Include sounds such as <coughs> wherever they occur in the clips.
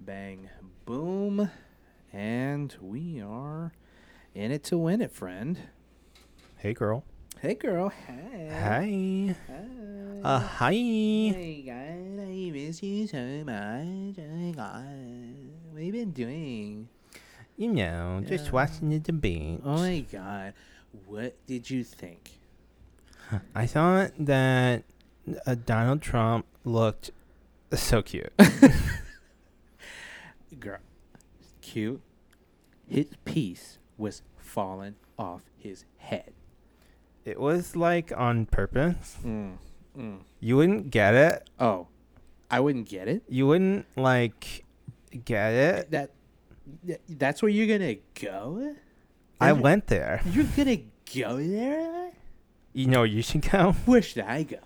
bang, boom. And we are in it to win it, friend. Hey, girl. Hey, girl. Hi. Hi. Hi. Uh, hi. Hey, guys. I miss you so much. Oh, my God. What have you been doing? You know, just Yeah. watching the debate. Oh, my God. What did you think? <laughs> I thought that uh, Donald Trump looked so cute. <laughs> Girl. Cute. His piece was falling off his head. it was like on purpose. Mm. Mm. You wouldn't get it. Oh, I wouldn't get it. You wouldn't like get it. That th- that's where you're gonna go. I You're- went there. You're gonna go there. You know, you should go Where should I go?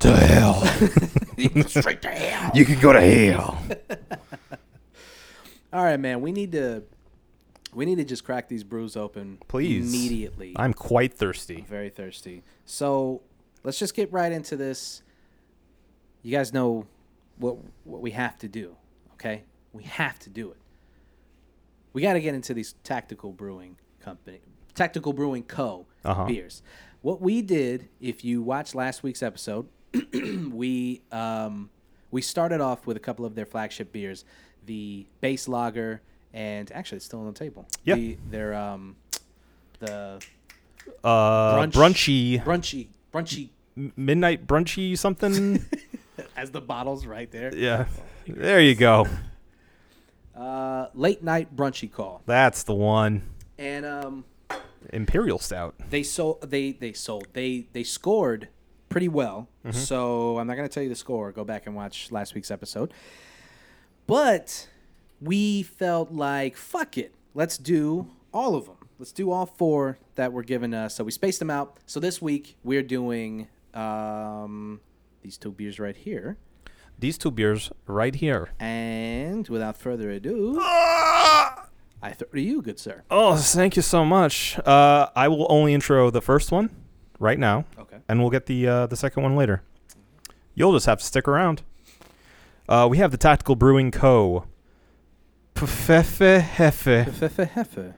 to hell. <laughs> Straight to hell. you could go to hell. <laughs> All right, man. We need to. We need to just crack these brews open, Please. immediately. I'm quite thirsty. very thirsty. So let's just get right into this. You guys know what what we have to do, okay? We have to do it. We got to get into these tactical brewing company, tactical brewing co Uh-huh. beers. What we did, if you watched last week's episode, <clears throat> we um, we started off with a couple of their flagship beers, the base lager, and actually it's still on the table. Yeah. The, their um, the Uh, Brunch- brunchy, brunchy brunchy midnight brunchy something. <laughs> as the bottles right there. yeah, there you go. Uh, late night brunchy call, That's the one. and um, Imperial stout. they sold they they sold they they scored pretty well. So I'm not gonna tell you the score. Go back and watch last week's episode. But we felt like fuck it, let's do all of them. Let's do all four that were given us. So we spaced them out. So this week we're doing um, these two beers right here. These two beers right here. And without further ado, I throw to you, good sir. Oh, thank you so much. Uh, I will only intro the first one right now, Okay. and we'll get the uh, the second one later. You'll just have to stick around. Uh, we have the Tactical Brewing Co. Pfefe Hefe. Heffe, heffe.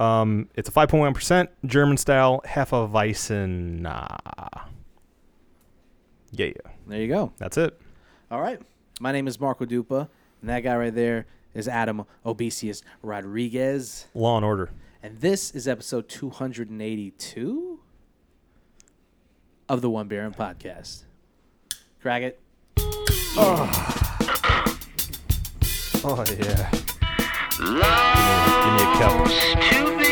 Um, it's a 5.1% German style Hefeweizen. Ah. Yeah, There you go. that's it. All right. My name is Marco Dupa, and that guy right there is Adam Obesius Rodriguez. Law and Order. And this is episode 282 of the One Baron podcast. Crack it. Oh Oh, yeah. Give me, give me a cup.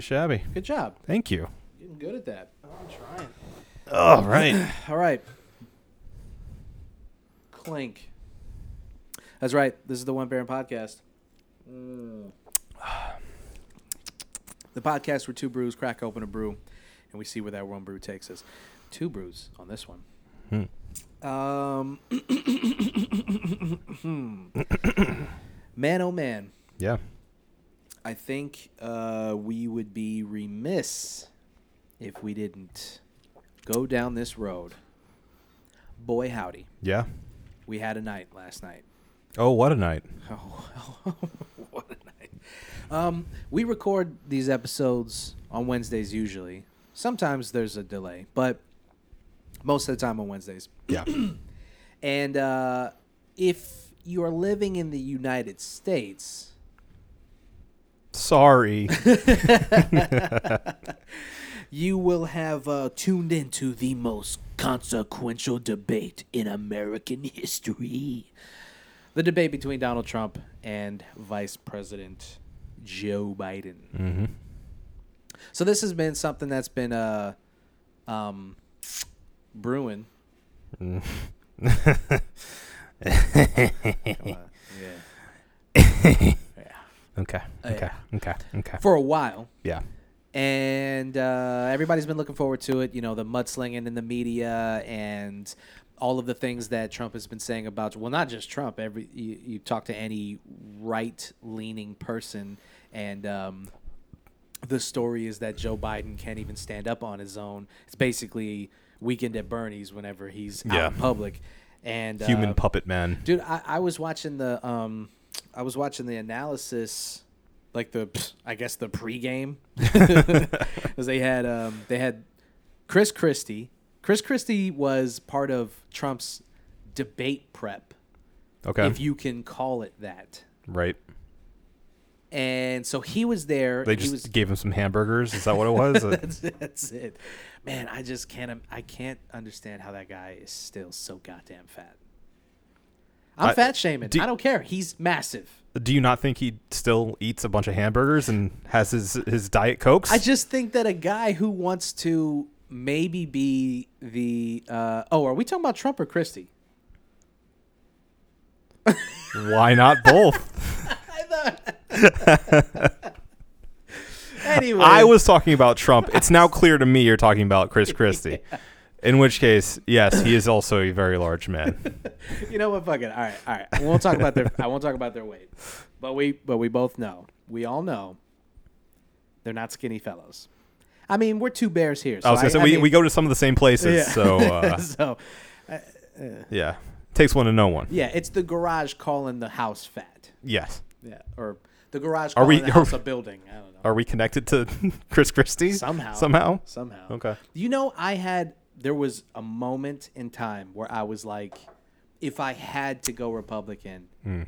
Too bad. not Yeah. too shabby. Good job. Thank you. Getting good at that. I'm trying. All right. <clears throat> All right. Clink. That's right. This is the One Baron podcast. Mm. The podcast where two brews crack open a brew, and we see where that one brew takes us. Two brews on this one. Um, <clears throat> <clears throat> man, oh man, Yeah. I think uh, we would be remiss if we didn't go down this road. Boy, howdy. Yeah. We had a night last night. Oh, what a night. <laughs> Oh, what a night. Um, we record these episodes on Wednesdays usually. Sometimes there's a delay, but most of the time on Wednesdays. Yeah. <clears throat> And uh, if you are living in the United States, Sorry. <laughs> you will have uh, tuned into the most consequential debate in American history. The debate between Donald Trump and Vice President Joe Biden. mm-hmm. So this has been something that's been uh, um, brewing. <laughs> Come. Yeah. <laughs> yeah. Okay. Uh, Okay. Okay. Okay. for a while. Yeah. and uh, everybody's been looking forward to it. You know, the mudslinging in the media and all of the things that Trump has been saying about. Well, not just Trump. Every you, you talk to any right-leaning person, and um, the story is that Joe Biden can't even stand up on his own. It's basically weekend at Bernie's whenever he's Yeah. out in public. And Human uh, puppet man. Dude, I, I was watching the um, I was watching the analysis, like the I guess the pregame, <laughs> <laughs> because they had um, they had Chris Christie. Chris Christie was part of Trump's debate prep, Okay. if you can call it that. right. And so he was there. They just was gave him some hamburgers. Is that what it was? <laughs> That's, that's it. Man, I just can't. I can't understand how that guy is still so goddamn fat. I'm I- fat shaming. do- I don't care. He's massive. Do you not think he still eats a bunch of hamburgers and has his his diet cokes? I just think that a guy who wants to maybe be the uh, oh, are we talking about Trump or Christie? <laughs> Why not both? <laughs> <laughs> Anyway, I was talking about Trump. It's now clear to me you're talking about Chris Christie. In which case, yes, he is also a very large man. <laughs> You know what? Fuck it. All right, all right. I won't talk about their. I won't talk about their weight. But we, but we both know. We all know. They're not skinny fellows. I mean, we're two bears here. So I was gonna say I we, mean- we go to some of the same places, Yeah. so <laughs> uh, so yeah, takes one to know one. yeah, it's the garage calling the house fat. Yes. Yeah, or the garage Are calling we- the are house we- a building. I don't know. Are we connected to <laughs> Chris Christie Somehow. Somehow. Somehow. Okay. You know, I had there was a moment in time where I was like, if I had to go Republican, Hmm.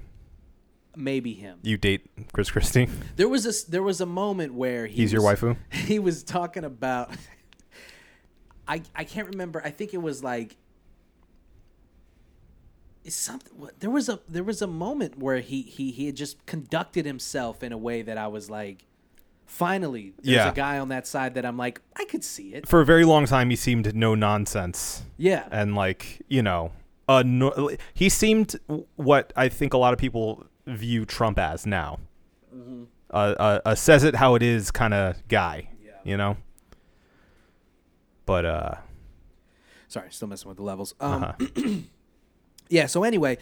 maybe him. You date Chris Christie? <laughs> There was a there was a moment where he He's your was- waifu? <laughs> He was talking about. <laughs> I I can't remember. I think it was like. It's something. There was a there was a moment where he he he had just conducted himself in a way that I was like, finally, there's Yeah. a guy on that side that I'm like, I could see it. For a very long time, he seemed no nonsense. Yeah. and like you know uh no, he seemed what i think a lot of people view trump as now Mm-hmm. uh, uh, a says it how it is kind of guy Yeah. you know but uh Sorry, still messing with the levels. Um, uh-huh. <clears throat> yeah. So anyway,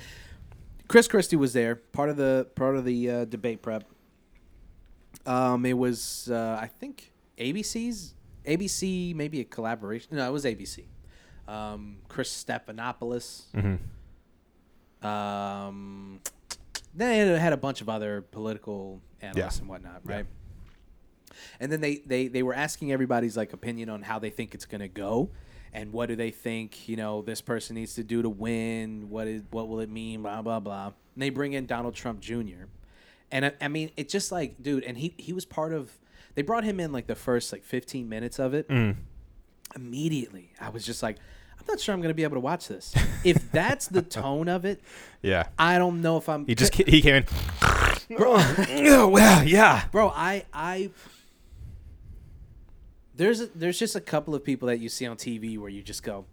Chris Christie was there, part of the part of the uh, debate prep. Um, it was uh, I think ABC's ABC maybe a collaboration. No, it was ABC. Um, Chris Stephanopoulos. Um, then it had a bunch of other political analysts Yeah. and whatnot, right? And then they, they they were asking everybody's like opinion on how they think it's gonna go, and what do they think you know this person needs to do to win? What is what will it mean? Blah blah blah. And they bring in Donald Trump Jr. And I, I mean, it's just like, dude, and he he was part of. They brought him in like the first like 15 minutes of it. Immediately, I was just like, I'm not sure I'm gonna be able to watch this. if <laughs> that's the tone of it, yeah I don't know if I'm. he just he came in oh <laughs> well yeah bro i i there's a, there's just a couple of people that you see on tv where you just go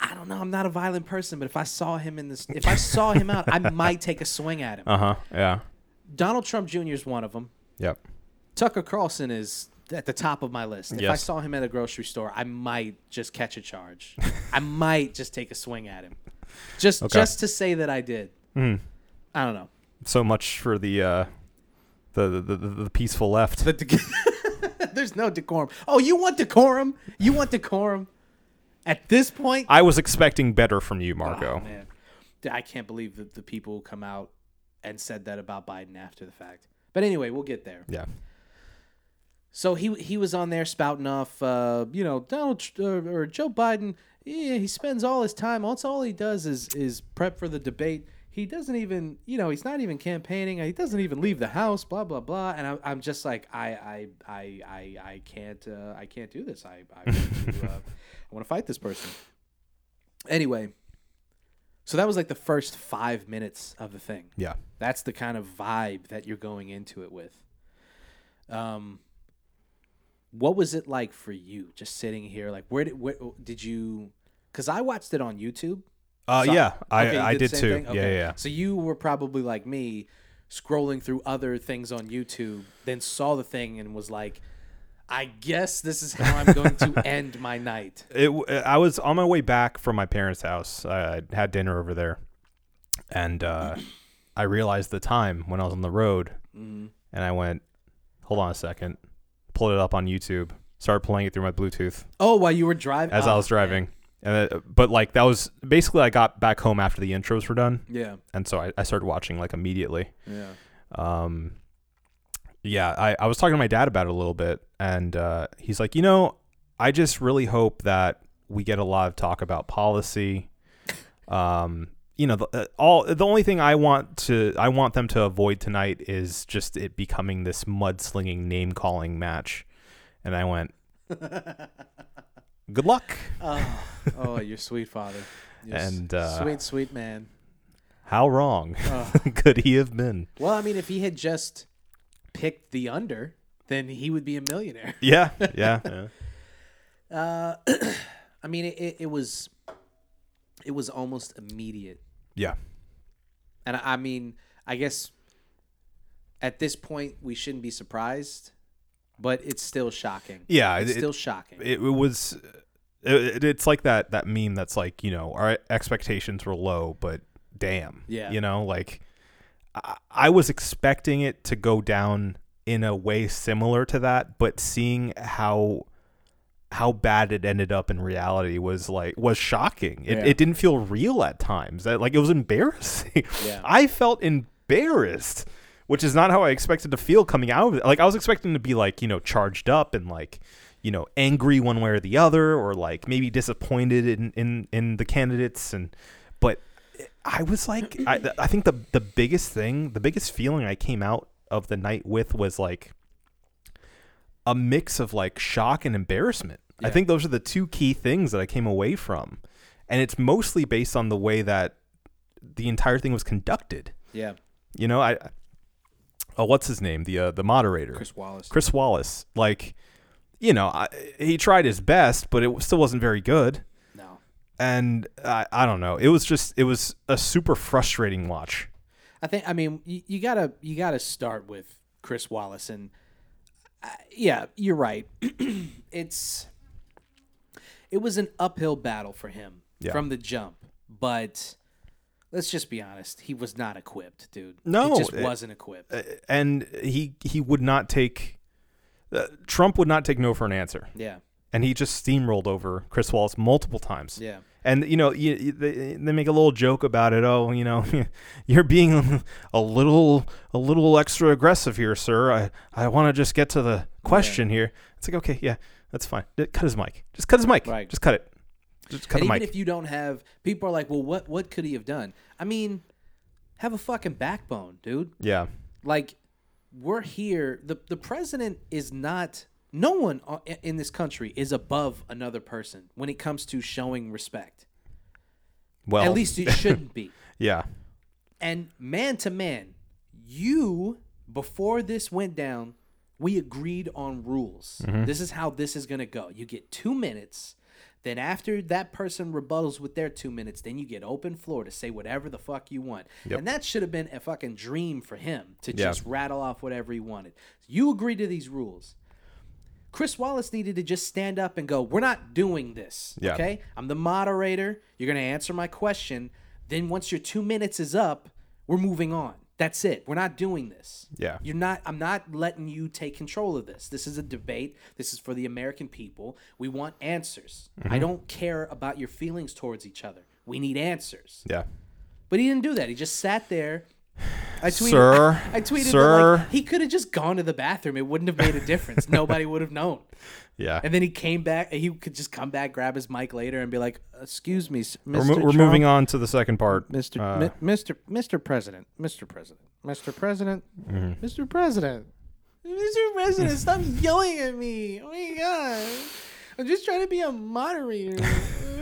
i don't know i'm not a violent person but if i saw him in this if i saw him out i <laughs> might take a swing at him uh-huh yeah donald trump jr is one of them yep. Tucker carlson is at the top of my list. If i saw him at a grocery store i might just catch a charge. <laughs> I might just take a swing at him. Just Okay. just to say that i did. I don't know. So much for the uh the the, the, the peaceful left. The dec- <laughs> There's no decorum. Oh, you want decorum? You want decorum? At this point, i was expecting better from you marco. Oh, man, I can't believe that the people who come out and said that about Biden after the fact. But anyway, we'll get there. yeah So he he was on there spouting off, uh, you know, Donald Tr- or, or Joe Biden. Yeah, he spends all his time. That's all he does is is prep for the debate. He doesn't even, you know, he's not even campaigning. He doesn't even leave the house. Blah blah blah. And I, I'm just like, I I I I, I can't uh, I can't do this. I I want to, uh, <laughs> I want to fight this person. Anyway, so that was like the first five minutes of the thing. yeah That's the kind of vibe that you're going into it with. Um, what was it like for you, just sitting here? Like, where did where, did you? Because I watched it on YouTube. uh So- yeah i Okay, i the did too thing? yeah Okay. yeah So you were probably like me, scrolling through other things on YouTube, then saw the thing and was like, I guess this is how I'm going to <laughs> end my night. It, I was on my way back from my parents' house. I had dinner over there, and uh, I realized the time when I was on the road, and I went, "Hold on a second. Pulled it up on YouTube. Started playing it through my Bluetooth Oh, while you were driving? as I Oh, was driving. And uh, but like that was basically I got back home after the intros were done, Yeah, and so I, I started watching like immediately. yeah. um yeah I, I was talking to my dad about it a little bit and uh, he's like you know i just really hope that we get a lot of talk about policy um you know the, uh, all the only thing i want to i want them to avoid tonight is just it becoming this mudslinging name calling match and i went good luck <laughs> Oh, oh, your sweet father. And, uh, sweet, sweet man. how wrong Oh. <laughs> could he have been Well, I mean, if he had just picked the under, then he would be a millionaire. <laughs> yeah <laughs> yeah, yeah. Uh, <clears throat> I mean, it, it, it was, it was almost immediate, yeah and I, I mean, I guess at this point we shouldn't be surprised, but it's still shocking. yeah it's it- still shocking. it, it was it, it's like that that meme that's like you know our expectations were low but damn Yeah. you know like I, I was expecting it to go down in a way similar to that but seeing how how bad it ended up in reality was like was shocking it, Yeah. it didn't feel real at times I- like it was embarrassing <laughs> Yeah. i felt embarrassed which is not how i expected to feel coming out of it like i was expecting to be like you know charged up and like you know angry one way or the other or like maybe disappointed in in, in the candidates and but i was like I, I think the the biggest thing the biggest feeling i came out of the night with was like a mix of like shock and embarrassment. I think those are the two key things that i came away from. And it's mostly based on the way that the entire thing was conducted. Yeah, you know i oh what's his name? The uh, the moderator. Chris Wallace. Chris Wallace. Like, you know, I, he tried his best, but it still wasn't very good. And I, I don't know. It was just, it was a super frustrating watch. I think I mean you, you gotta you gotta start with Chris Wallace and uh, yeah, you're right. <clears throat> it's it was an uphill battle for him Yeah. from the jump, but let's just be honest, he was not equipped, dude. No, he just it- wasn't equipped. And he, he would not take, uh, Trump would not take no for an answer. yeah, And he just steamrolled over Chris Wallace multiple times. yeah, And you know, you, you- they, they make a little joke about it. Oh, you know, <laughs> you're being <laughs> a little a little extra aggressive here, sir. I I want to just get to the question here. It's like, okay, yeah, that's fine. Cut his mic. Just cut his mic. Right. Just cut it. Just cut and the even mic. if you don't have, people are like, well, what what could he have done? I mean, have a fucking backbone, dude. yeah. like we're here the the president is not no one in this country is above another person when it comes to showing respect Well, at least it <laughs> shouldn't be yeah. and man to man you before this went down we agreed on rules Mm-hmm. this is how this is going to go you get 2 minutes then after that person rebuttals with their 2 minutes then you get open floor to say whatever the fuck you want Yep. and that should have been a fucking dream for him to Yeah. just rattle off whatever he wanted you agree to these rules Chris Wallace needed to just stand up and go, We're not doing this. Yeah. Okay? I'm the moderator. You're going to answer my question. Then once your two minutes is up, we're moving on. That's it. We're not doing this. Yeah. You're not, I'm not letting you take control of this. This is a debate. This is for the American people. We want answers. I Mm-hmm. don't care about your feelings towards each other. We need answers. Yeah. But he didn't do that. He just sat there. I tweeted, Sir, I tweeted sir. like, he could have just gone to the bathroom. It wouldn't have made a difference. <laughs> Nobody would have known. Yeah. And then he came back. He could just come back, grab his mic later, and be like, "Excuse me, s- we're, Mr. mo- we're Trump, moving on to the second part. Mr. Uh, Mi- Mr. Mr. President, Mr. President, Mr. President, Mm-hmm. Mr. President, Mr. President, stop yelling at me! Oh my god, I'm just trying to be a moderator.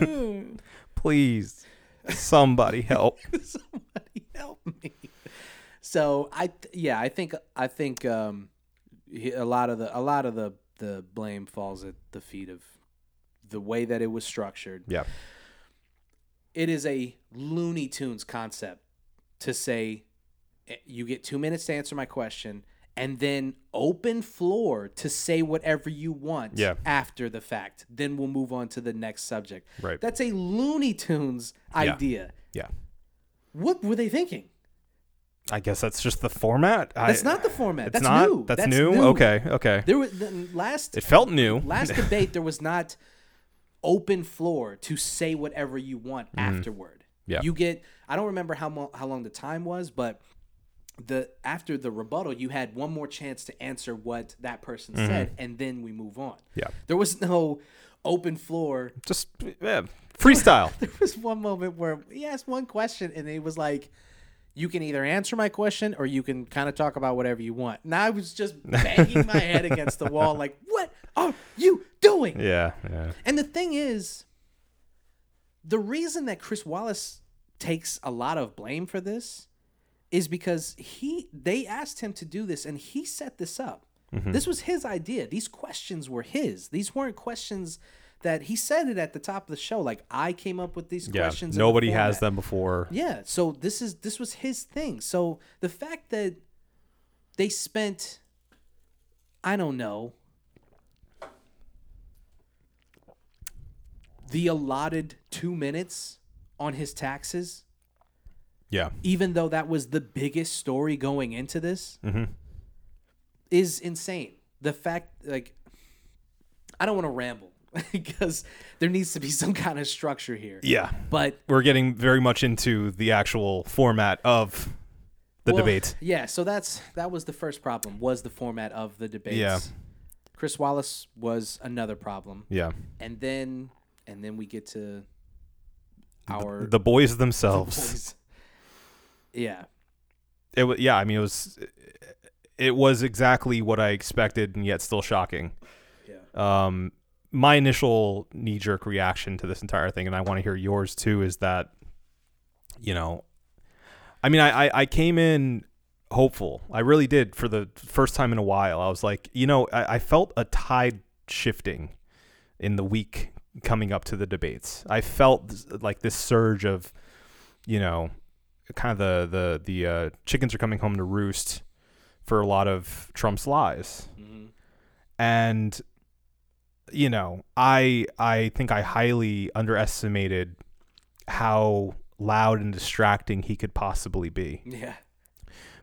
<laughs> Please, somebody help. <laughs> Somebody help me. So I, yeah, I think I think um, a lot of the a lot of the the blame falls at the feet of the way that it was structured. yeah. it is a Looney Tunes concept to say eh, you get two minutes to answer my question, and then open floor to say whatever you want Yeah. after the fact. Then we'll move on to the next subject. Right. That's a Looney Tunes idea. Yeah. What were they thinking? I guess that's just the format. That's I, not the format. It's That's not. new. That's, That's new? new. Okay. Okay. There was the last It felt new. last debate there was not open floor to say whatever you want afterward. Mm-hmm. Yeah. You get I don't remember how mo- how long the time was, but the after the rebuttal you had one more chance to answer what that person said and then we move on. Mm-hmm. Yeah. There was no open floor. Just yeah, freestyle. <laughs> There was one moment where he asked one question and it was like you can either answer my question or you can kind of talk about whatever you want. And I was just <laughs> banging my head against the wall like, "What are you doing?" yeah. Yeah. And the thing is, the reason that Chris Wallace takes a lot of blame for this is because he they asked him to do this and he set this up. Mm-hmm. This was his idea. These questions were his. These weren't questions that he said it at the top of the show like I came up with these Yeah. questions. in the Nobody has them before. Yeah, so this is this was his thing. So the fact that they spent I don't know the allotted 2 minutes on his taxes Yeah. even though that was the biggest story going into this Mm-hmm. is insane. The fact like I don't want to ramble <laughs> because there needs to be some kind of structure here. Yeah. But We're getting very much into the actual format of the Well, debate. Yeah, so that's that was the first problem was the format of the debates. Yeah. Chris Wallace was another problem. Yeah. And then and then we get to our The boys themselves. <laughs> boys. Yeah. It was yeah, I mean it was it was exactly what I expected and yet still shocking. Yeah. Um my initial knee jerk reaction to this entire thing, and I want to hear yours too, is that you know I mean I, I, I came in hopeful. I really did for the first time in a while. I was like, you know, I, I felt a tide shifting in the week coming up to the debates. I felt like this surge of, you know, kind of the the the uh, chickens are coming home to roost for a lot of Trump's lies, hmm and you know, I I think I highly underestimated how loud and distracting he could possibly be Yeah.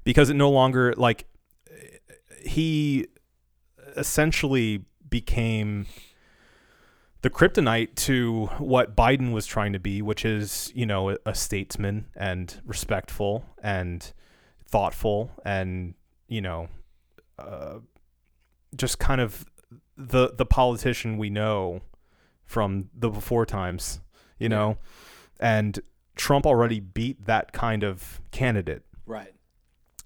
because it no longer like he essentially became the kryptonite to what Biden was trying to be, which is, you know, a, a statesman and respectful and thoughtful and, you know, uh, just kind of the the politician we know from the before times, you Yeah. know. And Trump already beat that kind of candidate Right.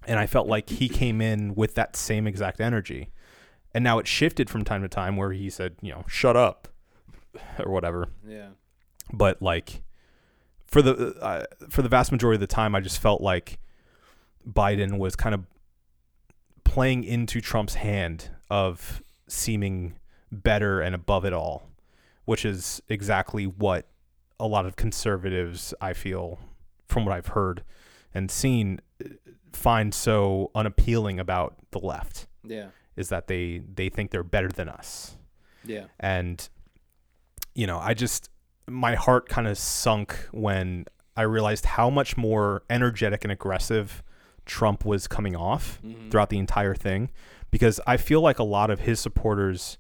and I felt like he came in with that same exact energy. And now it shifted from time to time where he said, you know, shut up or whatever. Yeah. But like for the uh, for the vast majority of the time I just felt like Biden was kind of playing into Trump's hand of seeming better and above it all, which is exactly what a lot of conservatives I feel from what I've heard and seen find so unappealing about the left Yeah. is that they they think they're better than us Yeah. and you know i just my heart kind of sunk when i realized how much more energetic and aggressive trump was coming off Mhm. throughout the entire thing because i feel like a lot of his supporters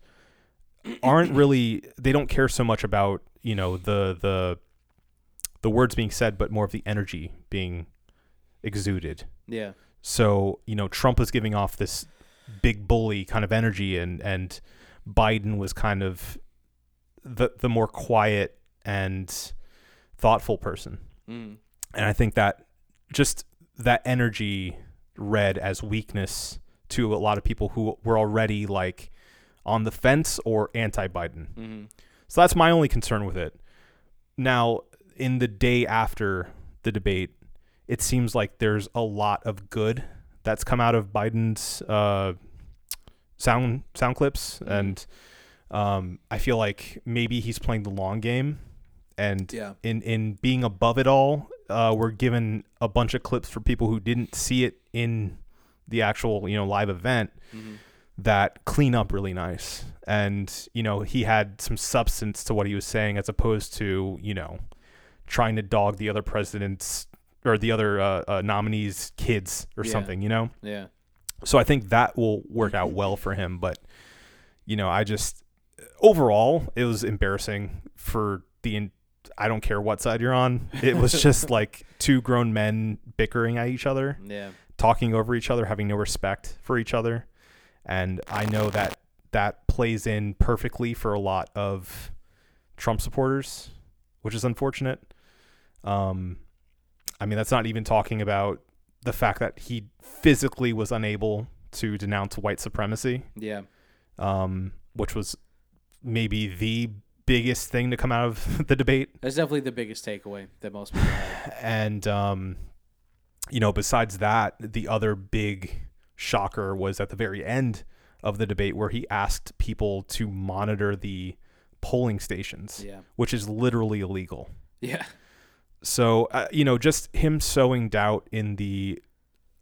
aren't <clears throat> really they don't care so much about you know the the the words being said but more of the energy being exuded Yeah. so, you know, Trump was giving off this big bully kind of energy and and Biden was kind of the the more quiet and thoughtful person. Mm. And I think that just that energy read as weakness to a lot of people who were already like on the fence or anti-Biden. hmm So that's my only concern with it. Now, in the day after the debate, it seems like there's a lot of good that's come out of Biden's uh, sound sound clips, and um, I feel like maybe he's playing the long game, and Yeah. in in being above it all, uh, were given a bunch of clips for people who didn't see it in the actual you know live event that clean up really nice and you know he had some substance to what he was saying as opposed to you know trying to dog the other presidents or the other uh, uh, nominees kids or Yeah. something you know Yeah. so I think that will work out well for him. But you know, I just overall it was embarrassing for the. I don't care what side you're on. It was <laughs> just like two grown men bickering at each other, Yeah. talking over each other, having no respect for each other, and I know that that plays in perfectly for a lot of Trump supporters, which is unfortunate. Um, I mean, that's not even talking about the fact that he physically was unable to denounce white supremacy, Yeah. um, which was maybe the biggest thing to come out of <laughs> the debate. That's definitely the biggest takeaway that most people had. And, um, you know, besides that, the other big shocker was at the very end of the debate where he asked people to monitor the polling stations, Yeah. which is literally illegal. Yeah. So, uh, you know, just him sowing doubt in the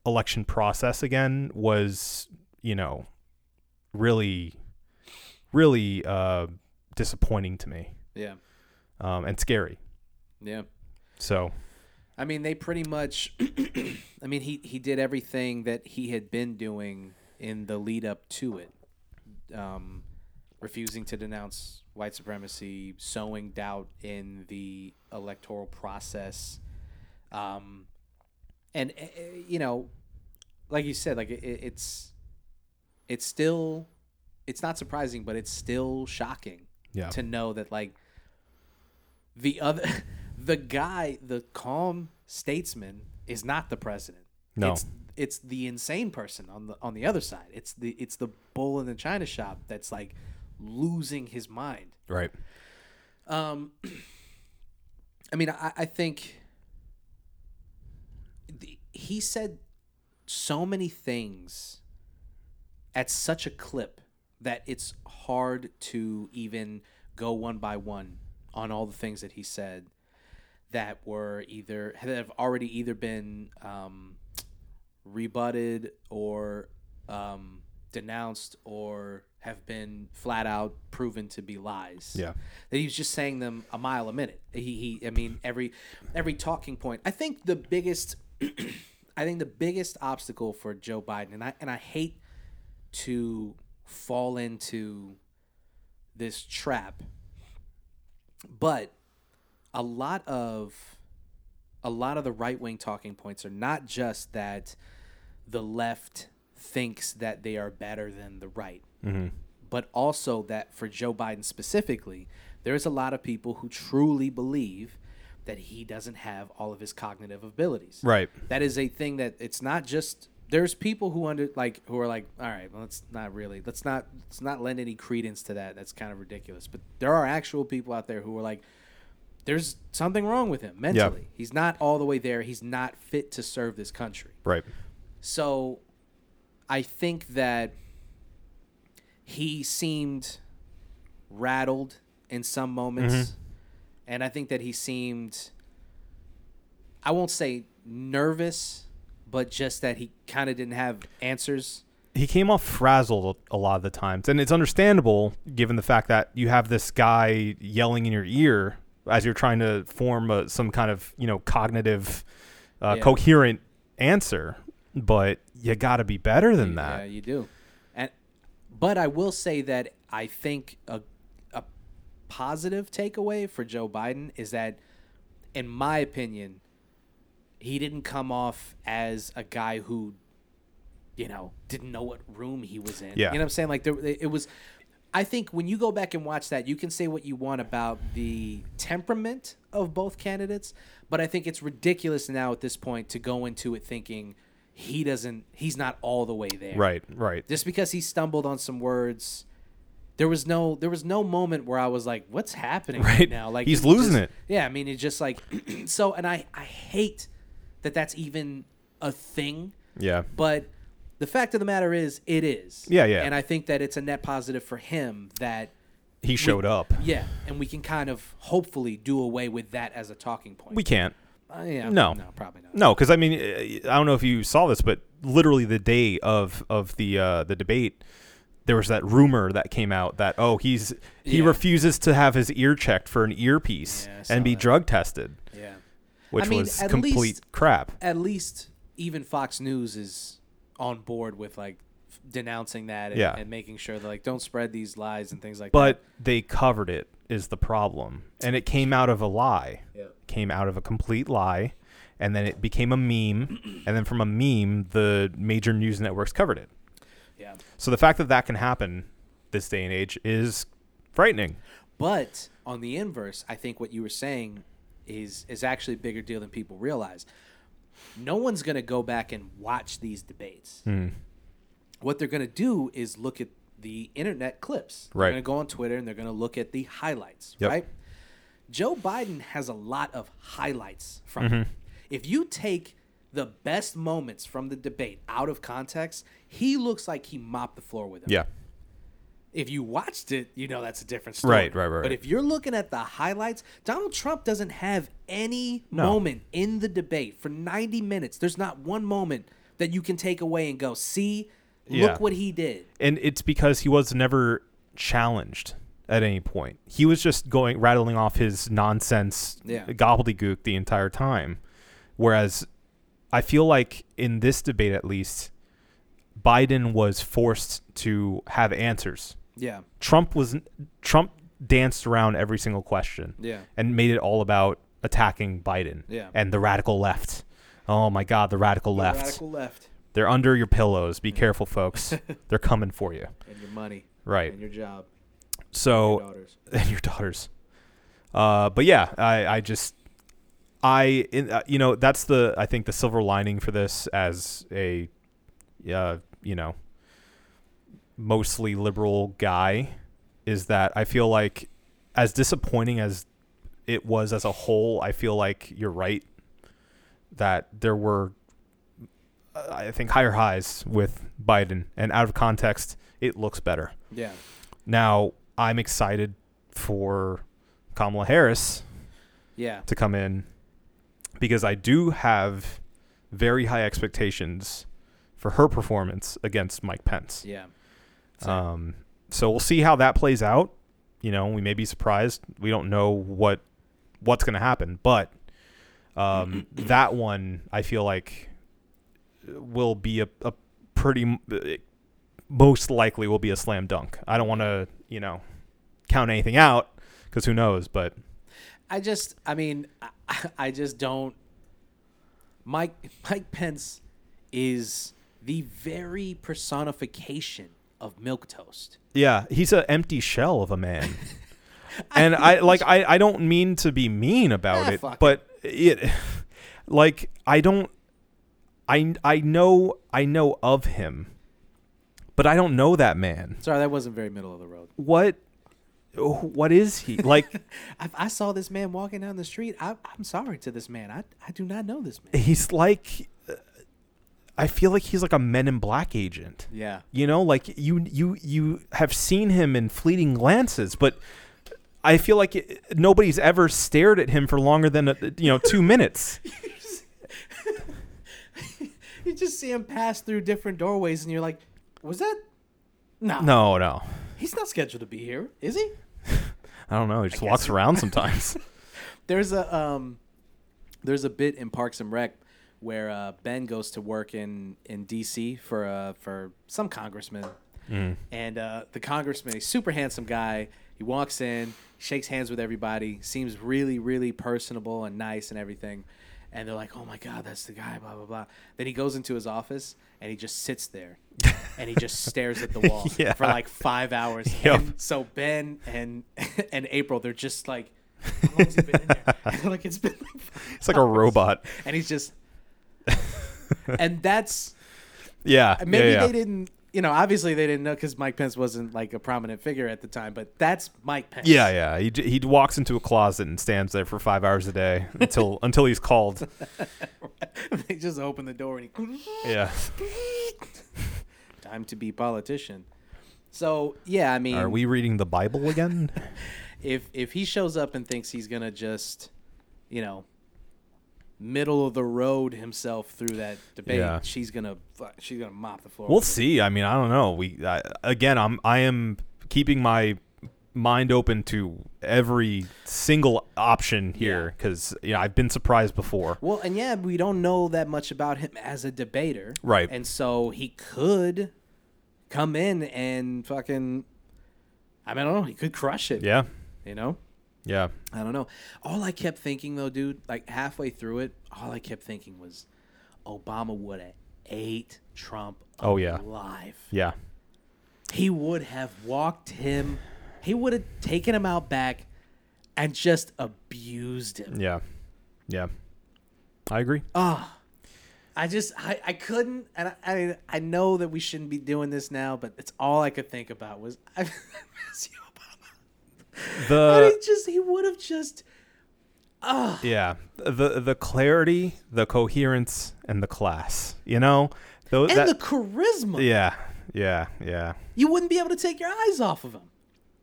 election process again was, you know, really, really uh, disappointing to me Yeah. um, and scary. Yeah. So, I mean, they pretty much. <clears throat> I mean, he he did everything that he had been doing in the lead up to it, um, refusing to denounce white supremacy, sowing doubt in the electoral process, um, and uh, you know, like you said, like it, it's it's still it's not surprising, but it's still shocking yeah. to know that like the other <laughs> the guy the calm statesman is not the president No. it's it's the insane person on the on the other side it's the it's the bull in the china shop that's like losing his mind Right. um <clears throat> i mean i i think the, he said so many things at such a clip that it's hard to even go one by one on all the things that he said that were either that have already either been um, rebutted or um, denounced or have been flat out proven to be lies Yeah. that he was just saying them a mile a minute. He, he I mean, every every talking point. I think the biggest, <clears throat> I think the biggest obstacle for Joe Biden, and I and I hate to fall into this trap, but a lot of a lot of the right wing talking points are not just that the left thinks that they are better than the right mm-hmm. but also that for Joe Biden specifically, there's a lot of people who truly believe that he doesn't have all of his cognitive abilities. Right. That is a thing that it's not just there's people who under like who are like, all right, well, let's not really let's not let's not lend any credence to that. That's kind of ridiculous. But there are actual people out there who are like, there's something wrong with him mentally. He's not all the way there. He's not fit to serve this country. Right. So I think that he seemed rattled in some moments. Mm-hmm. And I think that he seemed, I won't say nervous, but just that he kind of didn't have answers. he came off frazzled a lot of the times, and it's understandable given the fact that you have this guy yelling in your ear as you're trying to form a, some kind of you know cognitive, uh, Yeah. coherent answer. But you got to be better than that. Yeah, you do. And but I will say that I think a a positive takeaway for Joe Biden is that in my opinion he didn't come off as a guy who you know didn't know what room he was in. Yeah. You know what I'm saying? Like there, it was I think when you go back and watch that, you can say what you want about the temperament of both candidates, but I think it's ridiculous now at this point to go into it thinking he doesn't he's not all the way there. Right. Right. Just because he stumbled on some words there was no there was no moment where I was like, what's happening right, Right. now? Like He's losing just- it. Yeah, I mean it's just like <clears throat> so and I I hate that that's even a thing, Yeah. but the fact of the matter is it is. Yeah, yeah. And I think that it's a net positive for him that He showed up. yeah, and we can kind of hopefully do away with that as a talking point. We can't. Uh, yeah, No. no, probably not. No, because I mean, uh, I don't know if you saw this, but literally the day of of the uh, the debate, there was that rumor that came out that oh he's he Yeah. refuses to have his ear checked for an earpiece Yeah, and be that. drug tested, Which mean, was complete least- crap. At least even Fox News is on board with like f- denouncing that and, Yeah. and making sure that like don't spread these lies and things like that. But they covered it is the problem, and it came out of a lie. Yeah. Came out of a complete lie, and then it became a meme, <clears throat> and then from a meme, the major news networks covered it. Yeah. So the fact that that can happen this day and age is frightening. But on the inverse, I think what you were saying is is actually a bigger deal than people realize. No one's going to go back and watch these debates. Hmm. What they're going to do is look at the internet clips. Right. They're going to go on Twitter and they're going to look at the highlights, Yep. right? Joe Biden has a lot of highlights from Mm-hmm. him. If you take the best moments from the debate out of context, he looks like he mopped the floor with him Yeah. If you watched it, you know that's a different story. Right, right, right, But if you're looking at the highlights, Donald Trump doesn't have any No. moment in the debate for 90 minutes. There's not one moment that you can take away and go, see, Yeah. look what he did. and it's because he was never challenged at any point. He was just going rattling off his nonsense Yeah. gobbledygook the entire time. Whereas I feel like in this debate at least Biden was forced to have answers. Yeah. Trump was Trump danced around every single question Yeah. and made it all about attacking Biden Yeah. and the radical left. Oh my god, the radical left. Radical left They're under your pillows. Be careful, folks. <laughs> They're coming for you. and your money Right. and your job, So And your daughters. <laughs> and your daughters. Uh, but yeah, I, I just, I, in, uh, you know, that's the I think the silver lining for this as a, uh, you know, mostly liberal guy, is that I feel like, as disappointing as it was as a whole, I feel like you're right that there were, I think, higher highs with Biden, and out of context, it looks better. Yeah. Now, I'm excited for Kamala Harris Yeah. to come in because I do have very high expectations for her performance against Mike Pence. Yeah. Um, so we'll see how that plays out. You know, we may be surprised. We don't know what what's going to happen, but um, <clears throat> that one I feel like will be a, a pretty most likely will be a slam dunk. I don't want to, you know, count anything out because who knows, but I just, I mean, I, <laughs> I just don't. Mike Mike Pence is the very personification of milk toast. Yeah, he's an empty shell of a man. <laughs> and I like I, I don't mean to be mean about Ah, it, but it <sighs> like I don't I I know I know of him. But I don't know that man. Sorry, that wasn't very middle of the road. What what is he? Like <laughs> I, I saw this man walking down the street. I, I'm sorry to this man. I, I do not know this man. he's like I feel like he's like a men in black agent. Yeah. You know, like you you you have seen him in fleeting glances, but I feel like it, nobody's ever stared at him for longer than uh, you know two minutes. <laughs> <laughs> You just see him pass through different doorways, and you're like, was that? No. No, no, He's not scheduled to be here, is he? <laughs> I don't know. He just walks around sometimes. There's a um, there's a bit in Parks and Rec where uh, Ben goes to work in in D.C. for uh for some congressman, and uh, the congressman, a super handsome guy. He walks in, shakes hands with everybody, seems really really personable and nice and everything. And they're like, "Oh my God, that's the guy!" Blah blah blah. Then he goes into his office and he just sits there, and he just stares at the <laughs> wall Yeah. for like five hours. <laughs> Yep. So Ben and <laughs> and April, they're just like, "How long has he been in there?" Like, "It's been like." It's like a robot. and he's just, and that's <laughs> Yeah, maybe yeah, yeah. they didn't. You know, obviously they didn't know because Mike Pence wasn't like a prominent figure at the time, but that's Mike Pence. Yeah, yeah. He he walks into a closet and stands there for five hours a day until <laughs> until he's called. <laughs> they just open the door and he. Yeah. Time to be politician. So yeah, I mean, Are we reading the Bible again? if if he shows up and thinks he's gonna just, you know, middle of the road himself through that debate, Yeah. she's gonna she's gonna mop the floor. We'll see. I mean, I don't know. We I, again, I'm I am keeping my mind open to every single option here because you know I've been surprised before. Well, and yeah, we don't know that much about him as a debater, Right. And so he could come in and fucking. I mean, I don't know. He could crush it. Yeah, You know. Yeah, I don't know. All I kept thinking though, dude, like halfway through it, all I kept thinking was Obama would have ate Trump Oh, yeah. alive. yeah. He would have walked him. He would have taken him out back and just abused him. Yeah. Yeah. I agree. Ah. I just I, I couldn't and I, I I know that we shouldn't be doing this now, but it's all I could think about was <laughs> I miss you, The <laughs> he just he would have just yeah, the the clarity, the coherence and the class, you know? Those and that, the charisma. Yeah. Yeah, yeah. you wouldn't be able to take your eyes off of him.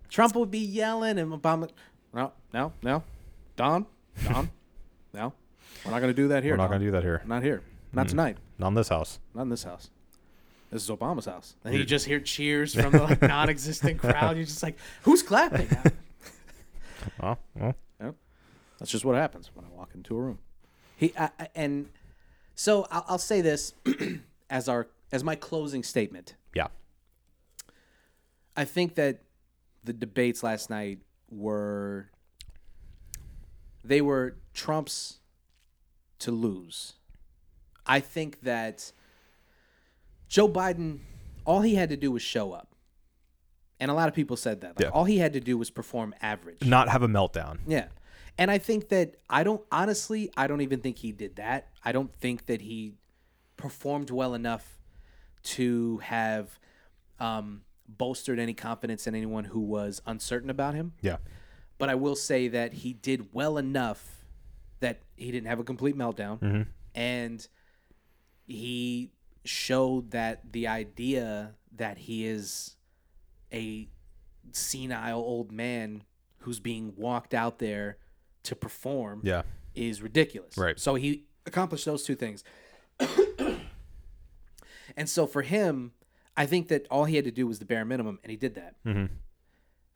Trump would be yelling, and Obama, no, no, no, Don, Don, <laughs> no, we're not going to do that here. We're not Don. going to do that here. Not here. Not tonight. Not in this house. Not in this house. This is Obama's house. And you just hear cheers from the like, <laughs> non-existent crowd. You're just like, who's clapping? Oh, well, Yep. That's just what happens when I walk into a room. He I, I- and so I'll, I'll say this <clears throat> as our as my closing statement. yeah. I think that the debates last night were they were Trump's to lose. I think that Joe Biden all he had to do was show up. And a lot of people said that. Like, Yeah. All he had to do was perform average. Not have a meltdown. Yeah. And I think that I don't honestly, I don't even think he did that. I don't think that he performed well enough to have um, bolstered any confidence in anyone who was uncertain about him. Yeah. But I will say that he did well enough that he didn't have a complete meltdown. And he showed that the idea that he is a senile old man who's being walked out there to perform Yeah. is ridiculous. Right. So he accomplished those two things. <coughs> and so for him, I think that all he had to do was the bare minimum, and he did that. Mm-hmm.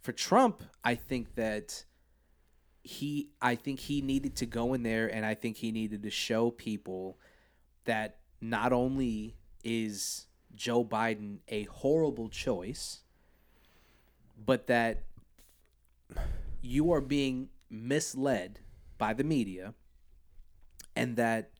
For Trump, I think that he, I think he needed to go in there, and I think he needed to show people that not only is Joe Biden a horrible choice, but that you are being misled by the media and that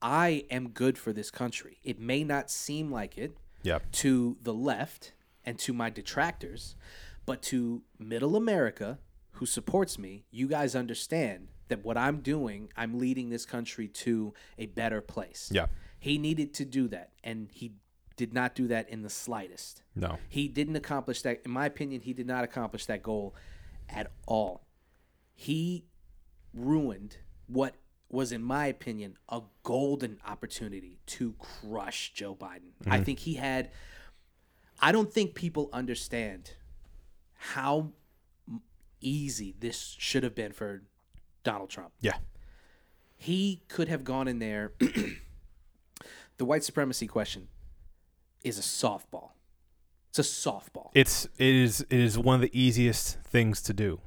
I am good for this country. It may not seem like it Yeah. to the left and to my detractors, but to middle America who supports me, you guys understand that what I'm doing, I'm leading this country to a better place. Yeah. He needed to do that, and he did not do that in the slightest. No. He didn't accomplish that. In my opinion, he did not accomplish that goal at all. He ruined what was, in my opinion, a golden opportunity to crush Joe Biden. I mm-hmm. think he had. I don't think people understand how easy this should have been for Donald Trump Yeah. he could have gone in there. <clears throat> the white supremacy question is a softball. It's a softball. It's it is it is one of the easiest things to do.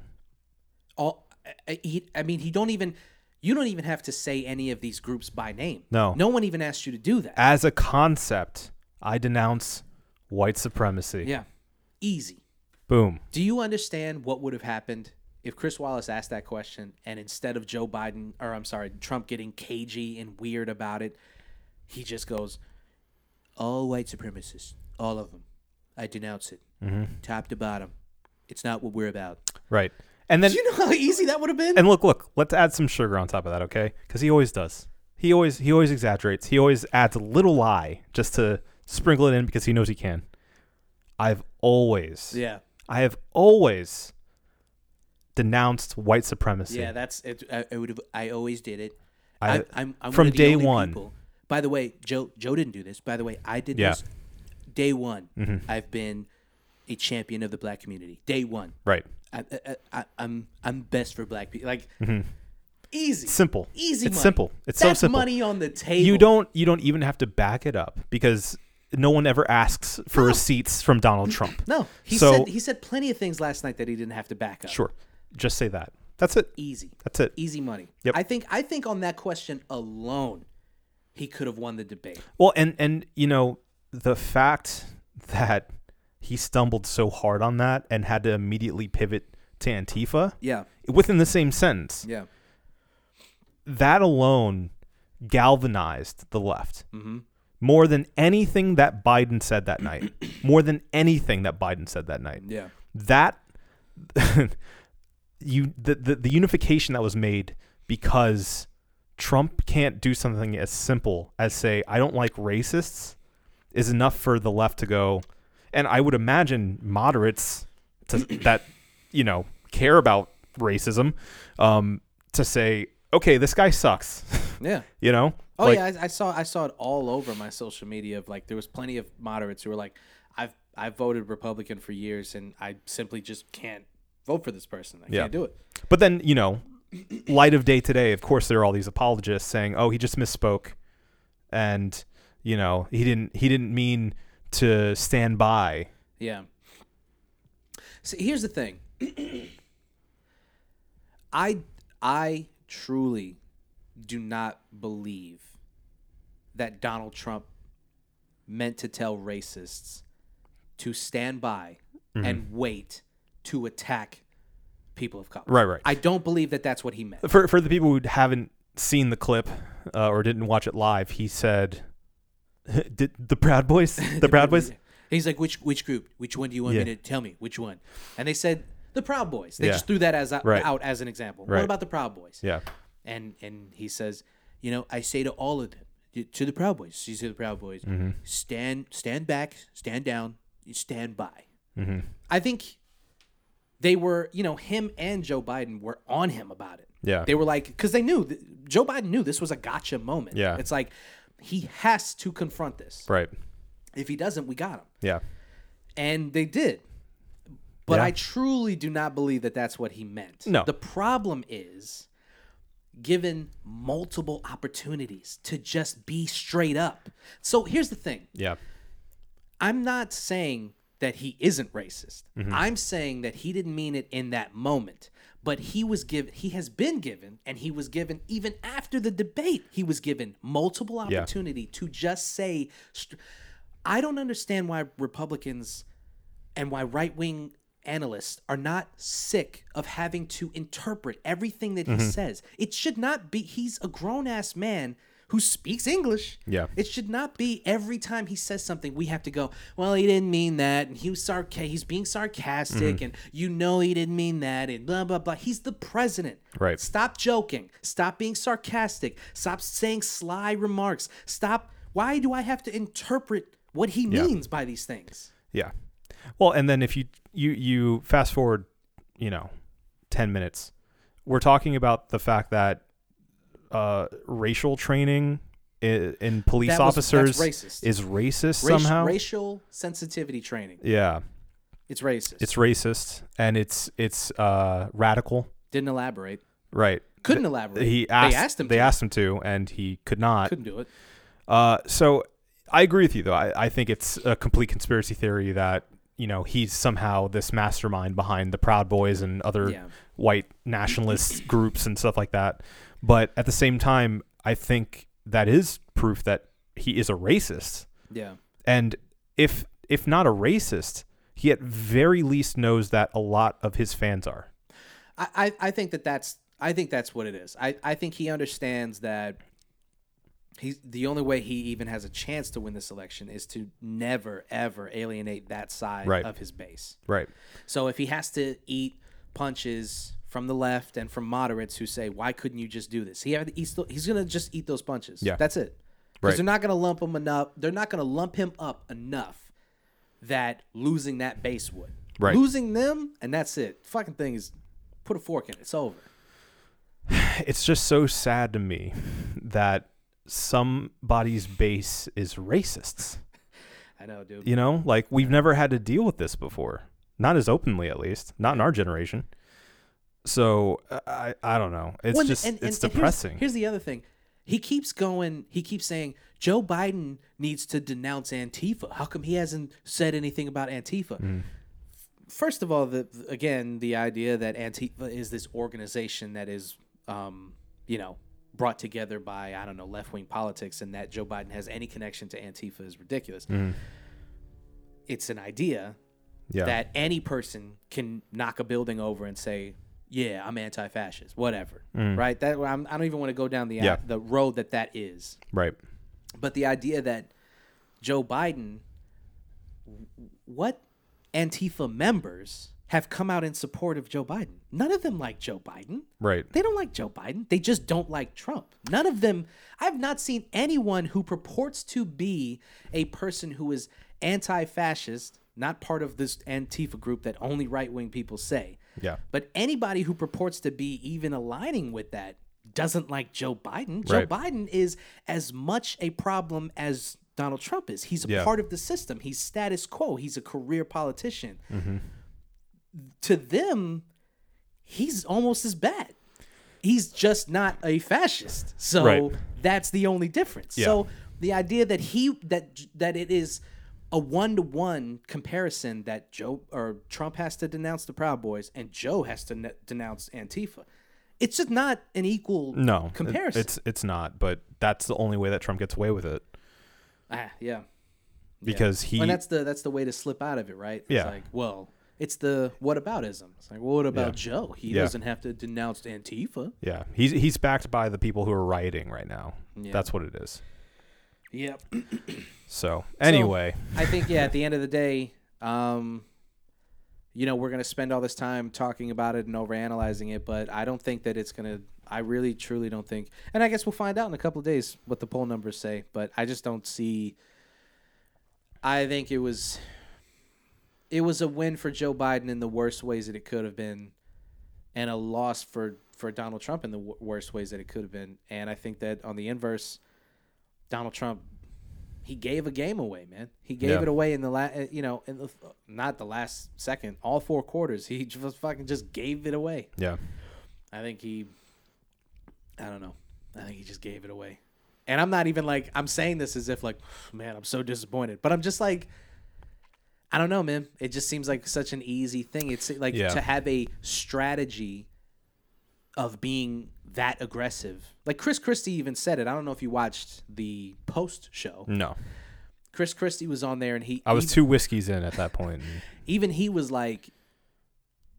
All I- he, I mean, he don't even. You don't even have to say any of these groups by name. No. no one even asked you to do that. As a concept, I denounce white supremacy. yeah, easy. Boom. Do you understand what would have happened if Chris Wallace asked that question and instead of Joe Biden, or I'm sorry, Trump getting cagey and weird about it, he just goes, all white supremacists, all of them. I denounce it, mm-hmm. top to bottom. It's not what we're about. Right. And then Do you know how easy that would have been? and look, look, let's add some sugar on top of that, okay? Because he always does. He always he always exaggerates. He always adds a little lie just to sprinkle it in because he knows he can. I've always yeah, I have always denounced white supremacy. yeah. That's it. I, I would have. I always did it. I- I'm from one of the day one. people- By the way, Joe Joe didn't do this. By the way, I did Yeah. this day one. Mm-hmm. I've been a champion of the black community. Day one. Right. I, I, I'm I'm best for black people. Like, Mm-hmm. Easy. Simple. Easy It's money. simple. It's That's so simple. money on the table. You don't you don't even have to back it up because no one ever asks for No. receipts from Donald Trump. No. He So- said he said plenty of things last night that he didn't have to back up. Sure. Just say that. That's it. Easy. That's it. Easy money. Yep. I think I think on that question alone, he could have won the debate. Well, and and you know the fact that he stumbled so hard on that and had to immediately pivot to Antifa Yeah. within the same sentence. Yeah. That alone galvanized the left Mm-hmm. more than anything that Biden said that night. <clears throat> more than anything that Biden said that night. Yeah. That <laughs> you the, the the unification that was made because Trump can't do something as simple as say I don't like racists is enough for the left to go and I would imagine moderates to, <clears throat> that you know care about racism um, to say okay this guy sucks <laughs> Yeah. you know Oh Like, yeah, I, I saw I saw it all over my social media. Of like, there was plenty of moderates who were like, "I've I've voted Republican for years, and I simply just can't vote for this person. I Yeah. can't do it." But then, you know, light of day today, of course there are all these apologists saying, "Oh, he just misspoke." And, you know, he didn't he didn't mean to stand by. Yeah. See, here's the thing. <clears throat> I I truly do not believe that Donald Trump meant to tell racists to stand by mm-hmm. and wait to attack people of color. Right, right. I don't believe that that's what he meant. For for the people who haven't seen the clip uh, or didn't watch it live, he said <laughs> did the Proud Boys, <laughs> the Proud Boys? He's like, which which group? Which one do you want Yeah. me to tell me? Which one? And they said the Proud Boys. They Yeah. just threw that as a, Right. out as an example. Right. What about the Proud Boys? Yeah. And and he says, you know, I say to all of them, to the Proud Boys, you to the Proud Boys, Mm-hmm. stand stand back, stand down, stand by. Mm-hmm. I think they were, you know, him and Joe Biden were on him about it. Yeah. They were like, because they knew Joe Biden knew this was a gotcha moment. Yeah. It's like he has to confront this. Right. If he doesn't, we got him Yeah. and they did. But Yeah. I truly do not believe that that's what he meant. No. The problem is given multiple opportunities to just be straight up. So here's the thing. Yeah. I'm not saying that he isn't racist. Mm-hmm. I'm saying that he didn't mean it in that moment. But he was given he has been given and he was given even after the debate, he was given multiple Yeah. opportunity to just say I don't understand why Republicans and why right-wing analysts are not sick of having to interpret everything that he Mm-hmm. says. It should not be he's a grown-ass man who speaks English. Yeah. It should not be every time he says something we have to go, well, he didn't mean that, and he was sarca- he's being sarcastic, Mm-hmm. and you know he didn't mean that, and blah blah blah. He's the president. Right. Stop joking. Stop being sarcastic. Stop saying sly remarks. Stop. Why do I have to interpret what he Yeah. means by these things? Yeah. Well, and then if you you you fast forward, you know, 10 minutes. We're talking about the fact that uh racial training in, in police That was- officers racist. is racist Raci- somehow. racial sensitivity training. yeah. It's racist. It's racist and it's it's uh radical. Didn't elaborate. Right. Couldn't elaborate. He asked, they asked him. They to. asked him to, and he could not. Couldn't do it. Uh, so I agree with you, though. I, I think it's a complete conspiracy theory that you know he's somehow this mastermind behind the Proud Boys and other Yeah. white nationalist groups and stuff like that. But at the same time, I think that is proof that he is a racist. Yeah. And if if not a racist, he at very least knows that a lot of his fans are. I, I, I think that that's I think that's what it is. I, I think he understands that he's the only way he even has a chance to win this election is to never ever alienate that side Right. of his base. Right. So if he has to eat punches from the left and from moderates who say why couldn't you just do this, he have, he's still, he's gonna just eat those punches. Yeah. that's it. Because Right. they're not gonna lump him enough. They're not gonna lump him up enough that losing that base would. Right. Losing them and that's it. Fucking thing is put a fork in it. It's over. <sighs> It's just so sad to me that somebody's base is racists. <laughs> I know, dude. You know, like we've never had to deal with this before. Not as openly, at least. Not in our generation. So I I don't know. It's and- just and- and- it's and here's- depressing. Here's, the other thing. He keeps going. He keeps saying Joe Biden needs to denounce Antifa. How come he hasn't said anything about Antifa? Mm. First of all, the again the idea that Antifa is this organization that is, um, you know, brought together by I don't know left wing politics, and that Joe Biden has any connection to Antifa is ridiculous. It's an idea Mm. yeah. that any person can knock a building over and say, "Yeah, I'm anti-fascist," whatever, right? That I'm, I don't even want to go down the Mm. Yeah. the road that that is. right. But the idea that Joe Biden, what Antifa members have come out in support of Joe Biden? None of them like Joe Biden. Right. They don't like Joe Biden. They just don't like Trump. None of them. I've not seen anyone who purports to be a person who is anti fascist, not part of this Antifa group that only right wing people say. Yeah. But anybody who purports to be even aligning with that doesn't like Joe Biden. Joe Right. Biden is as much a problem as Donald Trump is. He's a Yeah. part of the system. He's status quo. He's a career politician. Mm-hmm. To them, he's almost as bad. He's just not a fascist. So Right. that's the only difference. Yeah. So the idea that he that that it is a one to one comparison that Joe or Trump has to denounce the Proud Boys and Joe has to ne- denounce Antifa. It's just not an equal No. it- comparison. it's it's not, but that's the only way that Trump gets away with it ah, yeah. because he and that's the that's the way to slip out of it, right? It's Yeah. like, well, it's the what aboutism. It's like, well, what about Yeah. Joe? He Yeah. doesn't have to denounce Antifa. yeah, he's he's backed by the people who are rioting right now. Yeah. That's what it is. Yep. So, anyway, I think yeah, at the end of the day, um, you know, we're gonna spend all this time talking about it and overanalyzing it, but I don't think that it's gonna. I really, truly don't think. And I guess we'll find out in a couple of days what the poll numbers say. But I just don't see. I think it was. It was a win for Joe Biden in the worst ways that it could have been, and a loss for for Donald Trump in the w- worst ways that it could have been. And I think that on the inverse, Donald Trump he gave a game away, man. He gave Yeah. it away in the last, eh, you know, in the not the last second, all four quarters. He <laughs> just fucking just gave it away. yeah, I think he, I don't know, I think he just gave it away. And I'm not even like I'm saying this as if like, <sighs> man, I'm so disappointed, but I'm just like, I don't know, man. It just seems like such an easy thing. It's like Yeah. to have a strategy of being that aggressive. Like Chris Christie even said it. I don't know if you watched the post show. no, Chris Christie was on there and he I was even, two whiskeys in at that point. <laughs> even he was like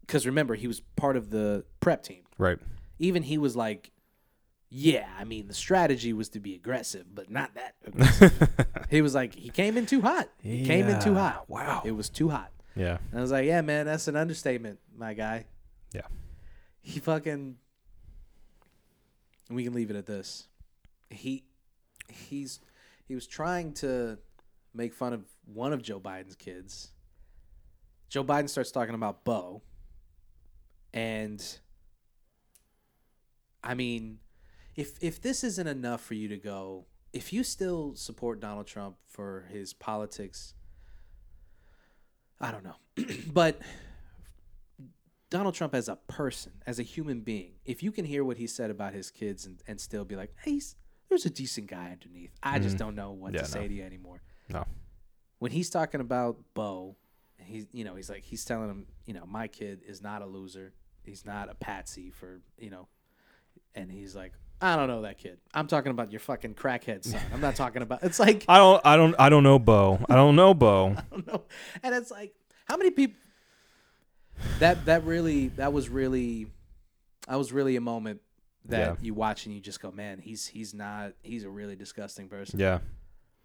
cuz remember he was part of the prep team. right. Even he was like yeah, I mean the strategy was to be aggressive, but not that <laughs> aggressive. he was like he came in too hot. He came in too hot. wow. It was too hot. Yeah. And I was like, "Yeah, man, that's an understatement, my guy." Yeah. He fucking and we can leave it at this. He he's he was trying to make fun of one of Joe Biden's kids. Joe Biden starts talking about Beau. And I mean, if if this isn't enough for you to go, if you still support Donald Trump for his politics, I don't know. <clears throat> but Donald Trump as a person, as a human being, if you can hear what he said about his kids and, and still be like, hey, he's, there's a decent guy underneath. I just don't know what Mm-hmm. Yeah, to say no. to you anymore. No. When he's talking about Beau, he's you know, he's like he's telling him, you know, my kid is not a loser. He's not a patsy for, you know, and he's like, I don't know that kid. I'm talking about your fucking crackhead son. I'm not talking about. It's like <laughs> I don't. I don't. I don't know, Beau. I don't know, Beau. <laughs> I don't know. And it's like, how many people? That that really that was really, that was really a moment that Yeah. you watch and you just go, man, he's he's not he's a really disgusting person. Yeah.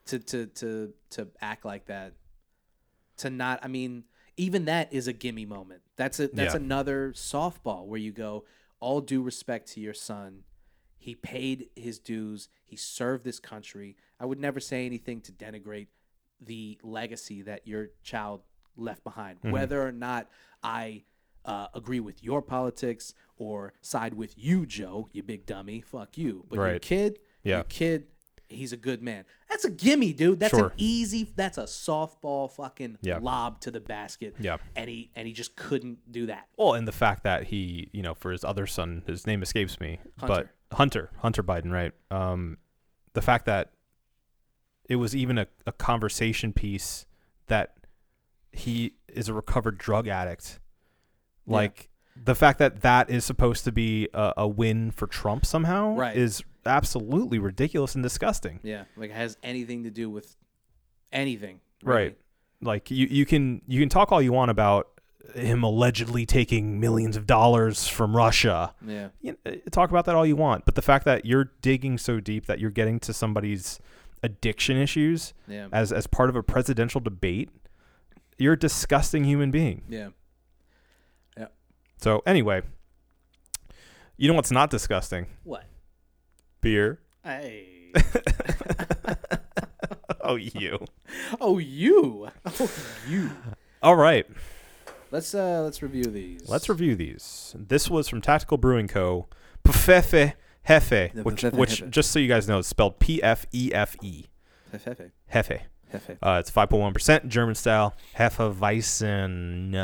To to to to act like that, to not. I mean, even that is a gimme moment. That's a that's Yeah. another softball where you go, all due respect to your son. He paid his dues. He served this country. I would never say anything to denigrate the legacy that your child left behind, Mm-hmm. whether or not I uh, agree with your politics or side with you, Joe, you big dummy. Fuck you. But your Right. kid, your Yeah. kid he's a good man. That's a gimme, dude. That's Sure. an easy. That's a softball fucking Yeah. lob to the basket. Yeah. and he and he just couldn't do that. Well, and the fact that he, you know, for his other son, his name escapes me, Hunter. but Hunter, Hunter Biden, right? Um, the fact that it was even a, a conversation piece that he is a recovered drug addict, Yeah. like the fact that that is supposed to be a, a win for Trump somehow, Right. is absolutely ridiculous and disgusting. Yeah, like it has anything to do with anything. Right. Like you, you can you can talk all you want about him allegedly taking millions of dollars from Russia. Yeah. you know, talk about that all you want, but the fact that you're digging so deep that you're getting to somebody's addiction issues Yeah. as as part of a presidential debate, you're a disgusting human being. Yeah. Yeah. So anyway, you know what's not disgusting? What? Beer. Hey. <laughs> oh, you. oh, you. Oh, you. All right, Let's uh let's review these. let's review these. This was from Tactical Brewing Co. Pfefe Hefe, which, which just so you guys know, is spelled P F E F E. Hefe. Hefe. Uh, it's 5.1% German style Hefeweizen.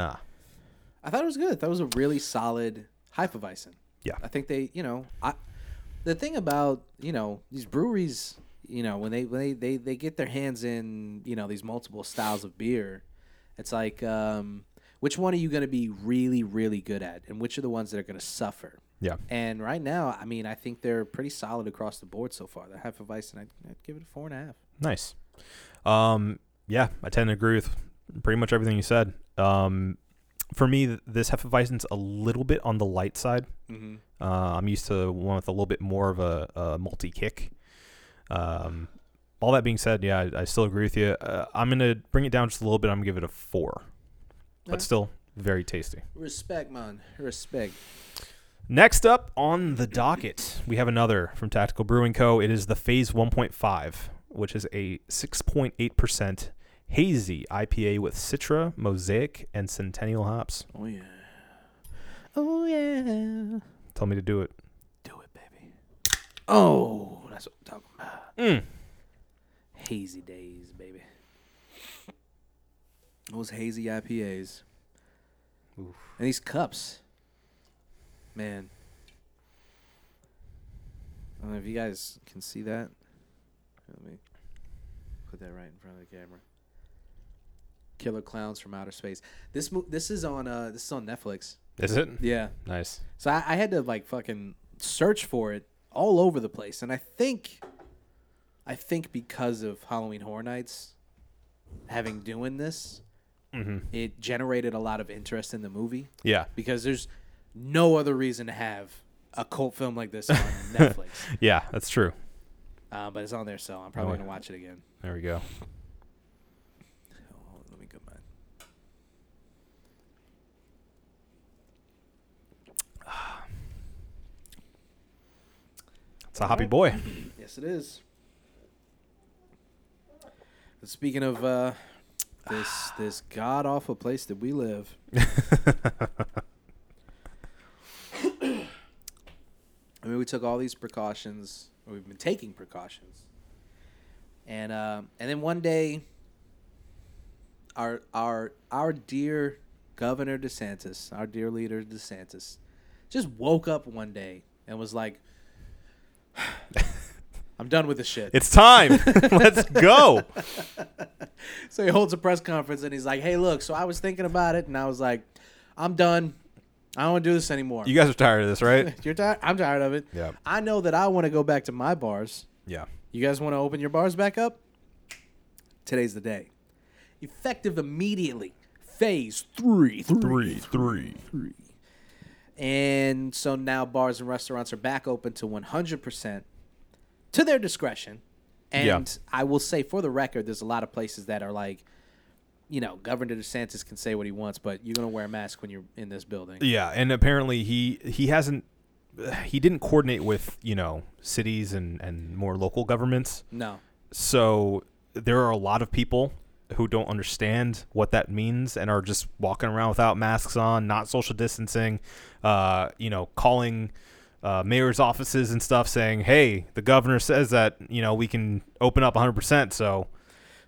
I thought it was good. That was a really solid Hefeweizen. Yeah. I think they, you know, I the thing about, you know, these breweries, you know, when they when they, they, they get their hands in, you know, these multiple styles of beer, it's like um which one are you going to be really really good at and which are the ones that are going to suffer? Yeah. And right now, I mean, I think they're pretty solid across the board so far. The Hefeweizen, I'd, I'd give it a four and a half. Nice. Um, yeah, I tend to agree with pretty much everything you said. Um, for me, th- this Hefeweizen's a little bit on the light side. Mm-hmm. Uh, I'm used to one with a little bit more of a, a multi kick. Um, all that being said, yeah, I, I still agree with you. Uh, I'm gonna bring it down just a little bit. I'm gonna give it a four, but Yeah. still very tasty. Respect, man. Respect. Next up on the docket, we have another from Tactical Brewing Co. It is the Phase 1.5, which is a 6.8% hazy IPA with Citra, Mosaic, and Centennial hops. Oh yeah. Oh yeah. Tell me to do it. Do it, baby. Oh, that's what I'm talking about. Mm. Hazy days, baby. Those hazy IPAs. Oof. And these cups. Man. I don't know if you guys can see that. Let me put that right in front of the camera. Killer Clowns from Outer Space. This mo- this is on uh this is on Netflix. Is it? Yeah. Nice. So I, I had to like fucking search for it all over the place, and I think, I think because of Halloween Horror Nights, having doing this, hmm it generated a lot of interest in the movie Yeah. because there's no other reason to have a cult film like this on <laughs> Netflix. Yeah, that's true. Uh, but it's on there, so I'm probably Oh, gonna watch it again. There we go. Let me get mine. It's a hoppy boy. Yes, it is. But speaking of uh, this <sighs> this god awful place that we live, <laughs> I mean, we took all these precautions. We've been taking precautions, and uh, and then one day, our our our dear Governor DeSantis, our dear leader DeSantis, just woke up one day and was like, <sighs> "I'm done with this shit." It's time. <laughs> Let's go. <laughs> So he holds a press conference and he's like, "Hey, look. So I was thinking about it, and I was like, I'm done. I don't want to do this anymore. You guys are tired of this, right? <laughs> You're tired. I'm tired of it. Yeah. I know that I want to go back to my bars. Yeah. You guys want to open your bars back up? Today's the day. Effective immediately. Phase three. Three, three. three. And so now bars and restaurants are back open to 100% to their discretion. And Yeah. I will say, for the record, there's a lot of places that are like, you know, Governor DeSantis can say what he wants, but you're going to wear a mask when you're in this building. Yeah, and apparently he he hasn't he didn't coordinate with you know cities and and more local governments. No. So there are a lot of people who don't understand what that means and are just walking around without masks on, not social distancing, uh, you know, calling uh, mayor's offices and stuff saying, "Hey, the governor says that you know we can open up 100 percent." So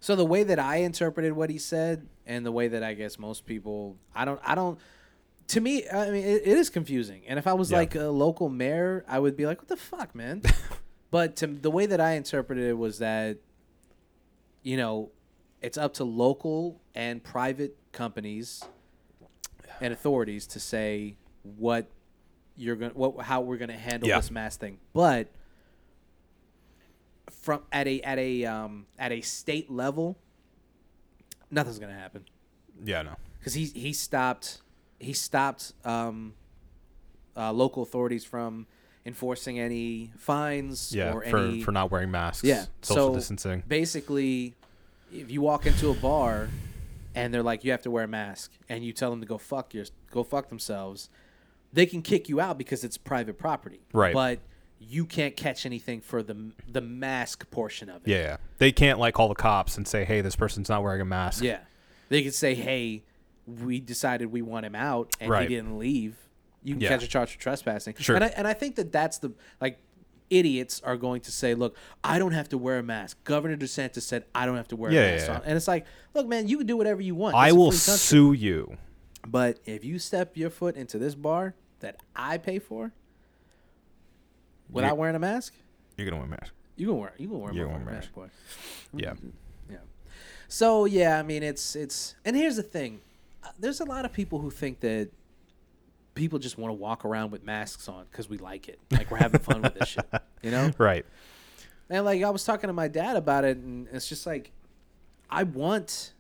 So the way that I interpreted what he said, and the way that I guess most people, I don't, I don't. To me, I mean, it, it is confusing. And if I was Yeah. like a local mayor, I would be like, "What the fuck, man?" <laughs> but to, the way that I interpreted it was that, you know, it's up to local and private companies and authorities to say what you're gonna, what, how we're gonna handle Yeah. this mass thing. But from at a at a um, at a state level, nothing's gonna happen yeah, no, because he he stopped he stopped um, uh, local authorities from enforcing any fines yeah, or for any for not wearing masks, yeah social so distancing. Basically, if you walk into a bar and they're like you have to wear a mask and you tell them to go fuck your go fuck themselves, they can kick you out because it's private property. Right. But you can't catch anything for the the mask portion of it. Yeah, they can't like call the cops and say, "Hey, this person's not wearing a mask." Yeah. They could say, "Hey, we decided we want him out, and Right. he didn't leave. You can Yeah. catch a charge for trespassing." Sure. And I and I think that that's the like idiots are going to say, "Look, I don't have to wear a mask. Governor DeSantis said I don't have to wear Yeah, a mask." yeah. on. And it's like, look, man, you can do whatever you want. I It's will sue you. But if you step your foot into this bar that I pay for without wearing a mask, You're gonna wear a mask. you gonna wear you gonna wear a You're gonna wear a mask, boy. Yeah, Yeah. So yeah, I mean it's it's and here's the thing. Uh, There's a lot of people who think that people just want to walk around with masks on because we like it. Like we're having fun with this shit. You know? <laughs> right. And like I was talking to my dad about it and it's just like I want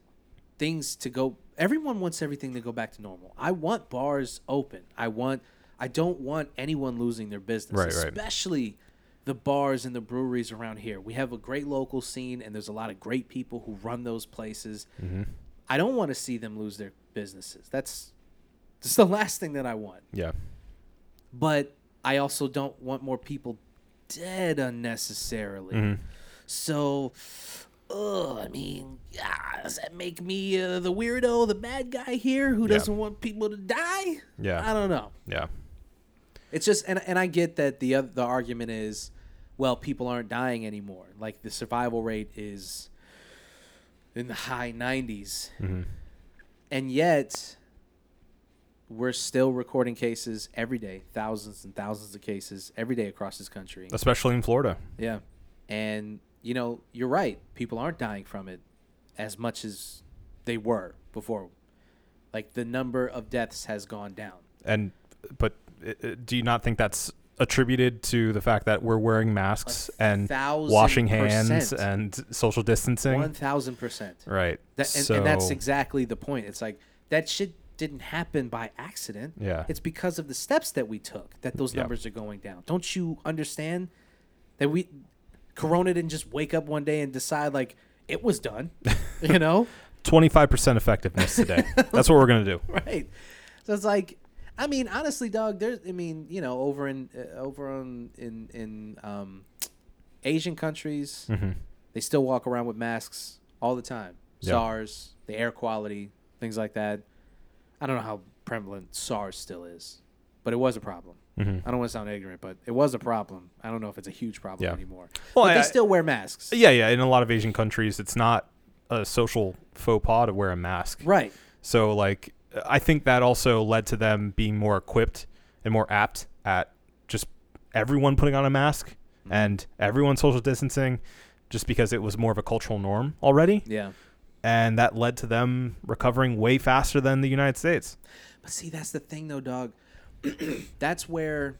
things to go everyone wants everything to go back to normal. I want bars open. I want I don't want anyone losing their business, Right, right. especially the bars and the breweries around here. We have a great local scene and there's a lot of great people who run those places. Mm-hmm. I don't want to see them lose their businesses. That's that's the <laughs> last thing that I want. Yeah. But I also don't want more people dead unnecessarily. Mm-hmm. So, ugh, I mean, ah, does that make me uh, the weirdo, the bad guy here who doesn't want people to die? Yeah. I don't know. Yeah. It's just, and, and I get that the oth- the argument is, well, people aren't dying anymore. Like the survival rate is in the high 90s, Mm-hmm. and yet we're still recording cases every day, thousands and thousands of cases every day across this country. Especially in Florida. Yeah. And, you know, you're right. People aren't dying from it as much as they were before. Like the number of deaths has gone down. And but Uh, do you not think that's attributed to the fact that we're wearing masks and washing hands percent. and social distancing? 1000%. Right. That, and, so, and that's exactly the point. It's like that shit didn't happen by accident. Yeah. It's because of the steps that we took that those numbers are going down. Don't you understand that we Corona didn't just wake up one day and decide like it was done, <laughs> you know? 25% effectiveness today. <laughs> that's what we're going to do. right. So it's like, I mean, honestly, dog. There's, I mean, you know, over in uh, over on in in um, Asian countries, Mm-hmm. they still walk around with masks all the time. Yeah. SARS, the air quality, things like that. I don't know how prevalent SARS still is, but it was a problem. Mhm. I don't want to sound ignorant, but it was a problem. I don't know if it's a huge problem Yeah. anymore. Well, but I- they still wear masks. Yeah, yeah. In a lot of Asian countries, it's not a social faux pas to wear a mask. Right. So, like, I think that also led to them being more equipped and more apt at just everyone putting on a mask mm-hmm. and everyone social distancing just because it was more of a cultural norm already. Yeah. And that led to them recovering way faster than the United States. But see, that's the thing, though, dog. <coughs> that's where,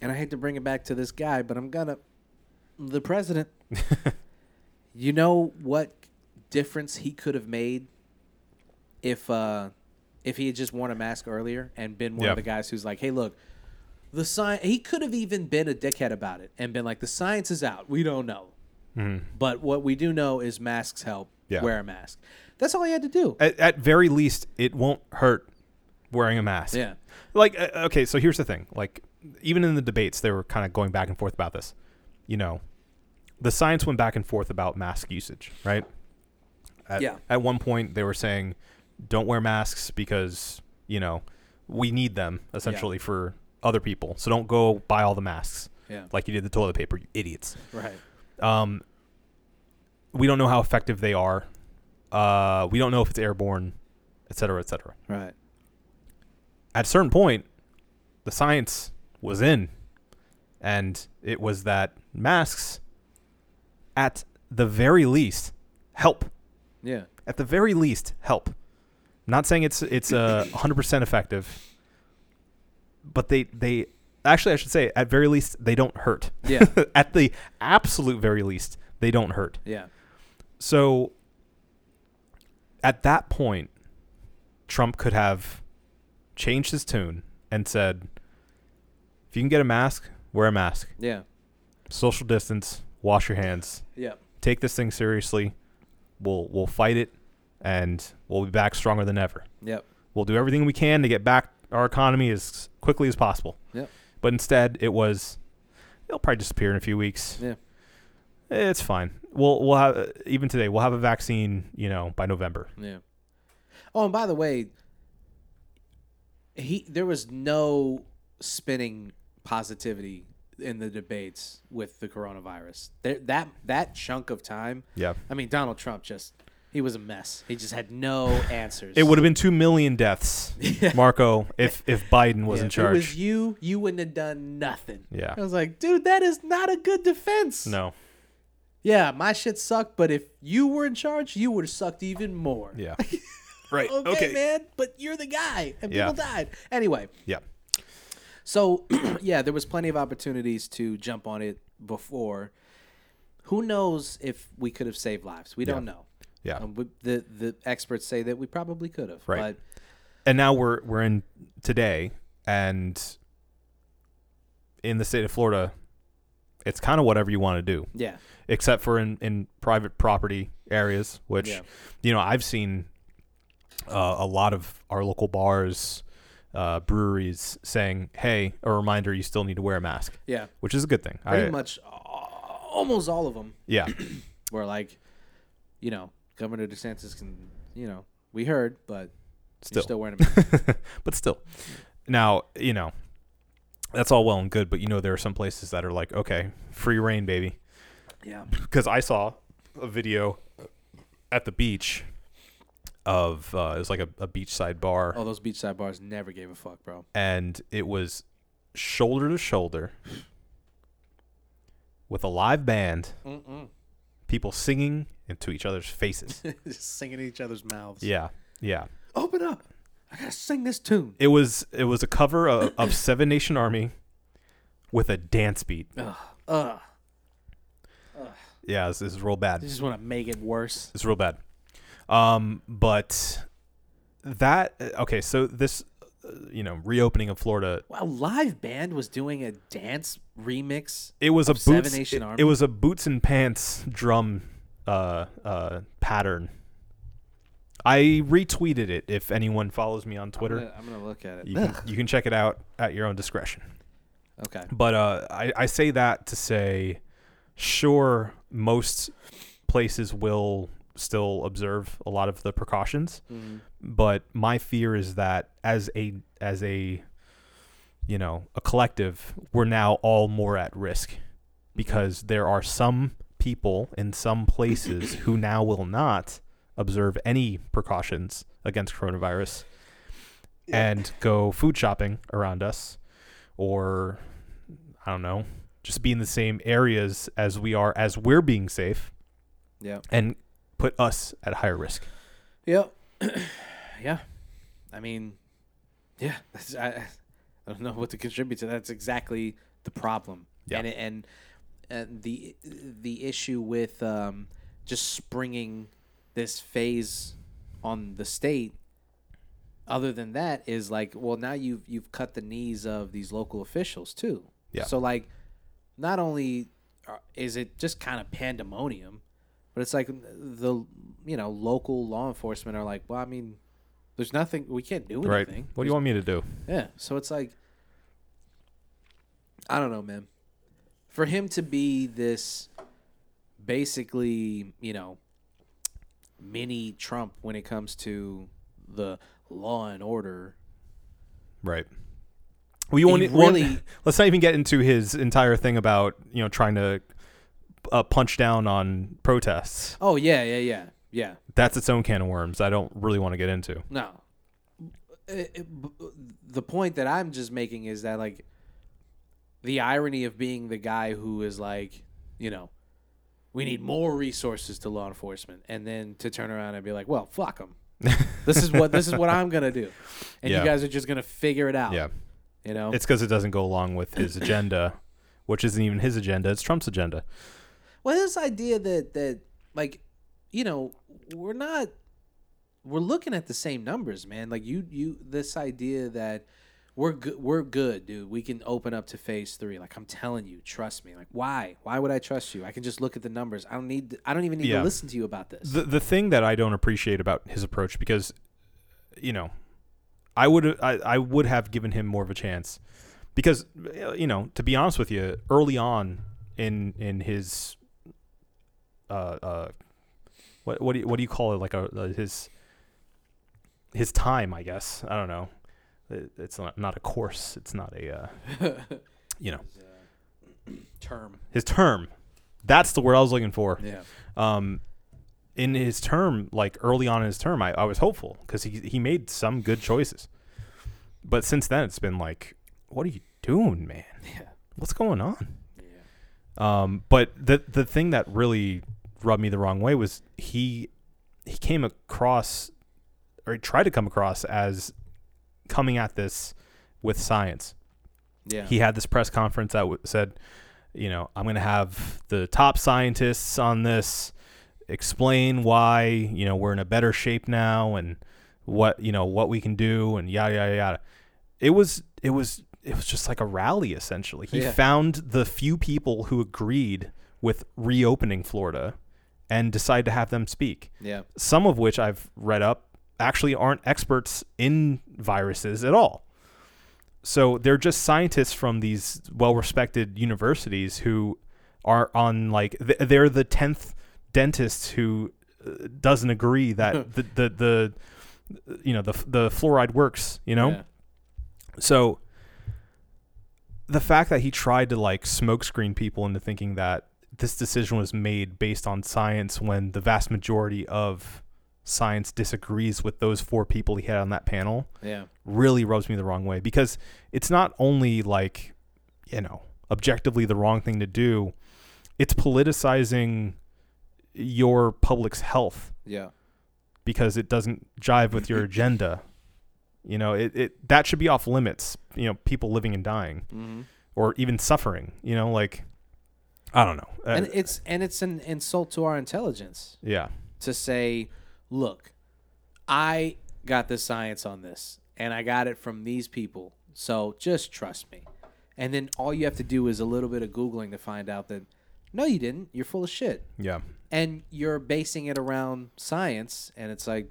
and I hate to bring it back to this guy, but I'm gonna. The president. <laughs> you know what difference he could have made if uh if he had just worn a mask earlier and been one of the guys who's like, "Hey, look, the science." He could have even been a dickhead about it and been like, "The science is out. We don't know." But what we do know is masks help. Yeah. Wear a mask. That's all he had to do. At, at very least, it won't hurt wearing a mask. Yeah. Like, uh, okay, so here's the thing. Like, even in the debates, they were kind of going back and forth about this. You know, the science went back and forth about mask usage, right? At, Yeah. At one point, they were saying, don't wear masks because, you know, we need them essentially for other people. So don't go buy all the masks Yeah. like you did the toilet paper, you idiots. Right. Um, we don't know how effective they are. Uh, we don't know if it's airborne, et cetera, et cetera. Right. At a certain point, the science was in, and it was that masks, at the very least, help. Yeah. At the very least, help. Not saying it's it's uh, <laughs> 100% effective, but they they actually I should say at very least they don't hurt. Yeah. <laughs> at the absolute very least, they don't hurt. Yeah. So at that point, Trump could have changed his tune and said, if you can get a mask, wear a mask. Yeah. Social distance, wash your hands, Yeah. take this thing seriously. We'll we'll fight it and we'll be back stronger than ever. Yep. We'll do everything we can to get back our economy as quickly as possible. Yep. But instead, it was it'll probably disappear in a few weeks. Yeah. It's fine. We'll we'll have uh, even today we'll have a vaccine, you know, by November. Yeah. Oh, and by the way, he there was no spinning positivity in the debates with the coronavirus. There, that that chunk of time. Yeah. I mean, Donald Trump just he was a mess. He just had no <sighs> answers. It would have been 2 million deaths, Marco, if if Biden was Yeah, in If it charge. was you, you wouldn't have done nothing. Yeah. I was like, dude, that is not a good defense. no. Yeah, my shit sucked, but if you were in charge, you would have sucked even more. Yeah. <laughs> right. okay, man, but you're the guy, and Yeah. people died. Anyway, Yeah. so <clears throat> yeah, there was plenty of opportunities to jump on it before. Who knows if we could have saved lives? We don't know. Yeah. Um, we- the the experts say that we probably could have. Right. But and now we're we're in today and in the state of Florida it's kind of whatever you want to do yeah, except for in in private property areas which Yeah. you know I've seen uh, a lot of our local bars uh, breweries saying hey a reminder you still need to wear a mask yeah, which is a good thing pretty I- much. Almost all of them yeah <clears throat> were like, you know, Governor DeSantis can, you know, we heard, but Still. still wearing a mask. <laughs> but still now you know that's all well and good but you know there are some places that are like okay free reign baby yeah, because I saw a video at the beach of uh, it was like a, a beachside bar, Oh, those beachside bars never gave a fuck, bro. and it was shoulder to shoulder with a live band, Mm-mm. people singing into each other's faces. <laughs> Just singing in each other's mouths. yeah, yeah. Open up. I gotta sing this tune. It was it was a cover of, of <coughs> Seven Nation Army with a dance beat. Ugh. Ugh. Yeah, this, this is real bad. They just want to make it worse. It's real bad. Um, but that okay. So this, uh, you know, reopening of Florida, Wow, live band was doing a dance remix. it was a boots. It, it was a boots and pants drum uh, uh, pattern. I retweeted it. If anyone follows me on Twitter, I'm gonna, I'm gonna look at it. you can, you can check it out at your own discretion. Okay. But uh, I, I say that to say, sure, most places will still observe a lot of the precautions, Mm-hmm. but my fear is that as a as a you know a collective, we're now all more at risk because there are some people in some places <coughs> who now will not observe any precautions against coronavirus and go food shopping around us or I don't know, just be in the same areas as we are as we're being safe Yeah. and put us at higher risk. Yeah. <coughs> yeah. I mean, yeah. I, I don't know what to contribute to. That's exactly the problem. Yeah. And and and the the issue with um, just springing this phase on the state. Other than that, is like, well, now you've you've cut the knees of these local officials too. Yeah. So like, not only is it just kind of pandemonium, but it's like the you know local law enforcement are like, well, I mean, there's nothing we can't do Right. anything. What do you want me to do? Yeah. So it's like, I don't know, man. For him to be this, basically, you know, mini Trump when it comes to the law and order, Right. We won't, he won't- really- <laughs> let's not even get into his entire thing about you know trying to uh, punch down on protests. Oh yeah, yeah, yeah, yeah. That's its own can of worms. I don't really want to get into. No. It- it- the point that I'm just making is that like the irony of being the guy who is like, you know, we need more resources to law enforcement, and then to turn around and be like, well, fuck them. <laughs> this is what this is what I'm gonna do, and Yeah. you guys are just gonna figure it out. Yeah, You know. it's because it doesn't go along with his agenda, <coughs> which isn't even his agenda. It's Trump's agenda. Well, this idea that that like, you know, we're not we're looking at the same numbers, man. Like you you this idea that we're good we're good, dude. We can open up to phase 3. Like I'm telling you, trust me. Like why? Why would I trust you? I can just look at the numbers. I don't need I don't even need Yeah. to listen to you about this. The the thing that I don't appreciate about his approach because, you know, I would I, I would have given him more of a chance because uh, you know to be honest with you early on in in his uh uh what what do you, what do you call it like a, uh his his time I guess I don't know it's not not a course it's not a uh, <laughs> you know Term. his term that's the word I was looking for Yeah. um, in his term, like early on in his term, I, I was hopeful because he he made some good choices. But since then, it's been like, what are you doing, man? Yeah. What's going on? Yeah. Um, but the the thing that really rubbed me the wrong way was he he came across or he tried to come across as coming at this with science Yeah. he had this press conference that w- said, you know, I'm going to have the top scientists on this explain why, you know, we're in a better shape now and what, you know, what we can do and yada yada yada. It was it was it was just like a rally essentially. He Yeah. found the few people who agreed with reopening Florida and decided to have them speak yeah. some of which I've read up actually aren't experts in viruses at all. So they're just scientists from these well-respected universities who are on like they're the tenth dentist who uh, doesn't agree that <laughs> the, the the you know the the fluoride works. You know, Yeah. so the fact that he tried to like smokescreen people into thinking that this decision was made based on science when the vast majority of science disagrees with those four people he had on that panel Yeah. really rubs me the wrong way because it's not only like you know objectively the wrong thing to do it's politicizing your public's health Yeah. because it doesn't jive with your agenda you know it, it that should be off limits you know people living and dying Mm-hmm. or even suffering you know like i don't know Uh, And it's and it's an insult to our intelligence. yeah to say, look, I got the science on this and I got it from these people. So just trust me. And then all you have to do is a little bit of Googling to find out that no, you didn't. You're full of shit. yeah And you're basing it around science. And it's like,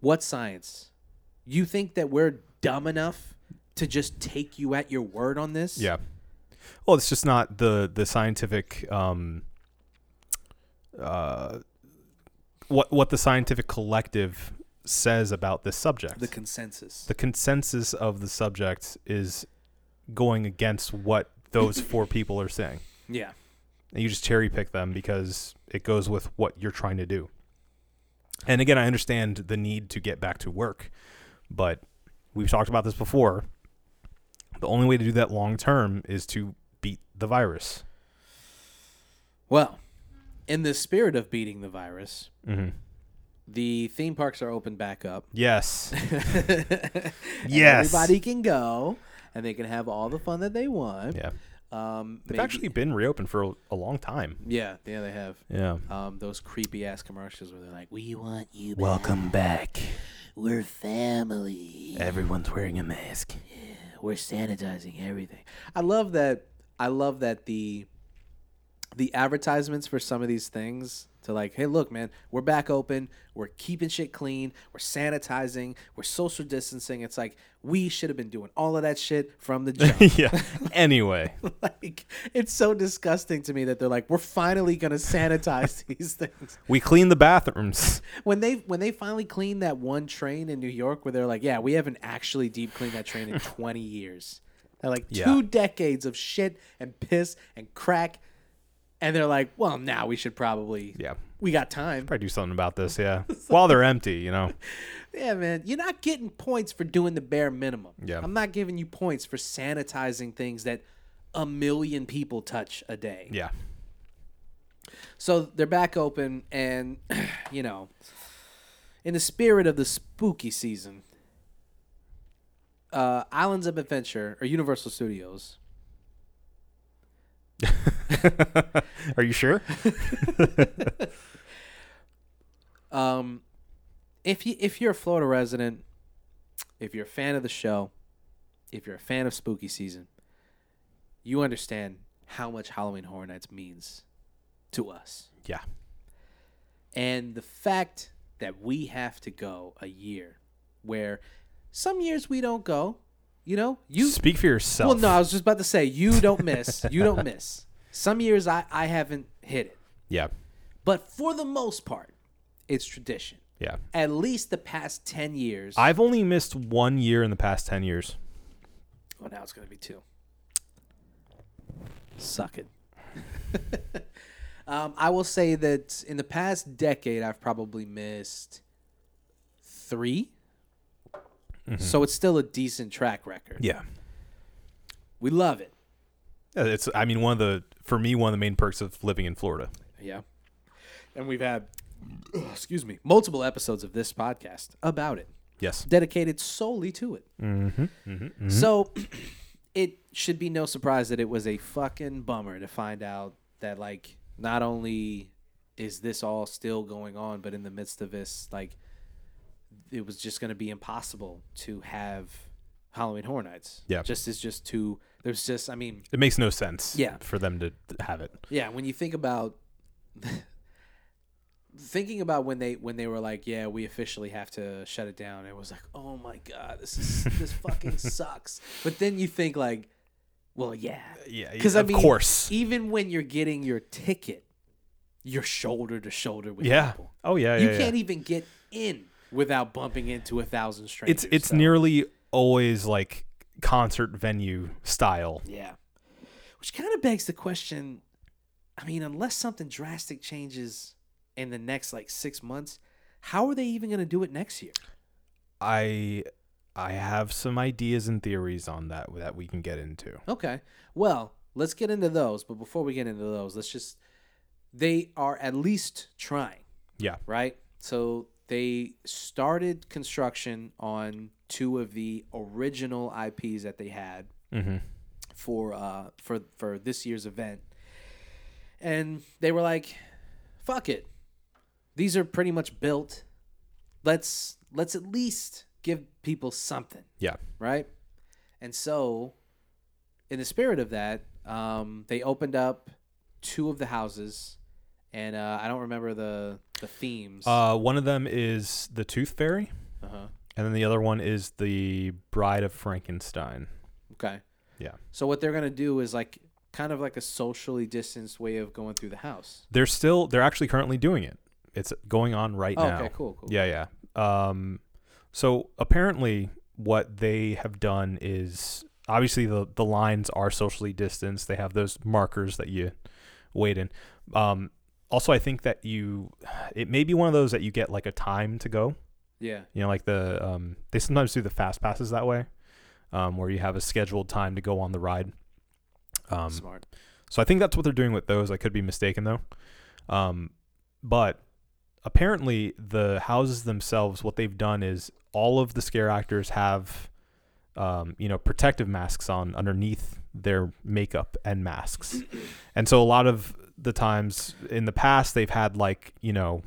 what science? You think that we're dumb enough to just take you at your word on this? Yeah. Well, it's just not the the scientific um uh what what the scientific collective says about this subject. The consensus. the consensus of the subject is going against what those <laughs> four people are saying. yeah. And you just cherry pick them because it goes with what you're trying to do. And again, I understand the need to get back to work, but we've talked about this before. The only way to do that long term is to beat the virus. Well, in the spirit of beating the virus, Mm-hmm. the theme parks are open back up. Yes. <laughs> Yes. Everybody can go and they can have all the fun that they want. Yeah. Um, They've maybe- actually been reopened for a, a long time. Yeah, yeah, they have. Yeah. Um, those creepy ass commercials where they're like, "We want you Welcome back. We're family. Everyone's wearing a mask. We're sanitizing everything." I love that. I love that the the advertisements for some of these things to like, hey, look, man, we're back open. We're keeping shit clean. We're sanitizing. We're social distancing. It's like we should have been doing all of that shit from the <laughs> jump. yeah. <laughs> Anyway, like it's so disgusting to me that they're like, we're finally gonna sanitize <laughs> these things. we clean the bathrooms. When they when they finally cleaned that one train in New York, where they're like, yeah, we haven't actually deep cleaned that train in 20 years. They're like Yeah. two decades of shit and piss and crack, and they're like, well, now we should probably Yeah. we got time. Probably do something about this. Yeah. <laughs> While they're empty, you know. <laughs> Yeah, man, you're not getting points for doing the bare minimum. Yeah. I'm not giving you points for sanitizing things that a million people touch a day. Yeah. So they're back open, and <clears throat> you know, in the spirit of the spooky season, uh, Islands of Adventure or Universal Studios. <laughs> Are you sure? <laughs> Um, if you if you're a Florida resident, if you're a fan of the show, if you're a fan of spooky season, you understand how much Halloween Horror Nights means to us. Yeah. And the fact that we have to go a year where some years we don't go, you know, you Speak for yourself. Well, no, I was just about to say you don't miss. you don't <laughs> miss. Some years I I haven't hit it. Yeah. But for the most part, it's tradition. Yeah. At least the past 10 years. I've only missed one year in the past 10 years. oh, now it's going to be two. Suck it. <laughs> um, I will say that in the past decade, I've probably missed 3 So it's still a decent track record. Yeah. We love it. Yeah, It's, I mean, one of the, for me, one of the main perks of living in Florida. Yeah. And we've had, <clears throat> excuse me, multiple episodes of this podcast about it. Yes. dedicated solely to it. Mm-hmm, mm-hmm. mm-hmm. So <clears throat> it should be no surprise that it was a fucking bummer to find out that like not only is this all still going on, but in the midst of this, like it was just going to be impossible to have Halloween Horror Nights. Yeah. just is just too. There's just, I mean, It makes no sense Yeah. for them to have it. yeah, when you think about <laughs> thinking about when they when they were like, yeah, we officially have to shut it down. It was like, oh my god, this is this fucking <laughs> sucks. But then you think like, well, yeah, Yeah. because I of mean, course. even when you're getting your ticket, you're shoulder to shoulder with Yeah. people. Oh, yeah. you yeah, can't yeah. even get in without bumping into a thousand strangers. It's, it's so- nearly always like concert venue style. Yeah. Which kind of begs the question I mean, unless something drastic changes in the next like six months, how are they even going to do it next year? I I have some ideas and theories on that that we can get into. Okay. Well, let's get into those. But before we get into those, let's just. They are at least trying, Yeah. right? So they started construction on two of the original IPs that they had Mm-hmm. for uh for for this year's event. And they were like, "Fuck it. These are pretty much built. Let's let's at least give people something, Yeah. right?" And so, in the spirit of that, um, they opened up two of the houses, and uh, I don't remember the the themes. Uh, one of them is the Tooth Fairy, uh-huh. and then the other one is the Bride of Frankenstein. Okay. Yeah. So what they're gonna do is like kind of like a socially distanced way of going through the house. They're still they're actually currently doing it. It's going on right Oh, now. okay, cool, cool. Yeah, yeah. Um, so apparently, what they have done is obviously the the lines are socially distanced. They have those markers that you wait in. Um, also, I think that you <sighs> it may be one of those that you get like a time to go. Yeah. You know, like the um, they sometimes do the fast passes that way, um, where you have a scheduled time to go on the ride. Um, Smart. so I think that's what they're doing with those. I could be mistaken though. Um, but apparently the houses themselves, what they've done is all of the scare actors have, um, you know, protective masks on underneath their makeup and masks. <clears throat> and so a lot of the times in the past they've had like, you know,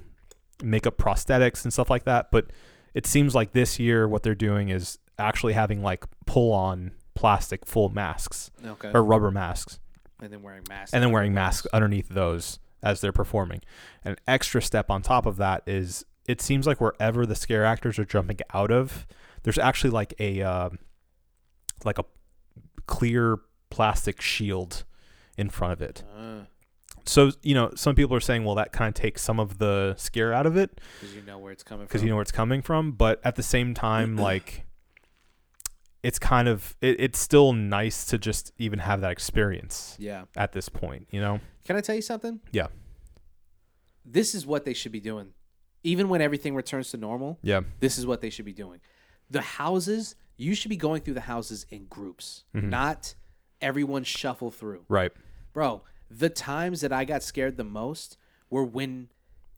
makeup prosthetics and stuff like that. But it seems like this year what they're doing is actually having like pull on plastic full masks Okay. or rubber masks and then wearing masks. and then wearing masks underneath those as they're performing. An extra step on top of that is it seems like wherever the scare actors are jumping out of, there's actually like a uh, like a clear plastic shield in front of it. Uh, So you know, some people are saying, well, that kind of takes some of the scare out of it because you know where it's coming from. because you know where it's coming from. But at the same time, <clears throat> like it's kind of it, it's still nice to just even have that experience Yeah. at this point. You know? Can I tell you something? Yeah. This is what they should be doing. Even when everything returns to normal, Yeah. this is what they should be doing. The houses, you should be going through the houses in groups, Mm-hmm. not everyone shuffle through. Right. Bro, the times that I got scared the most were when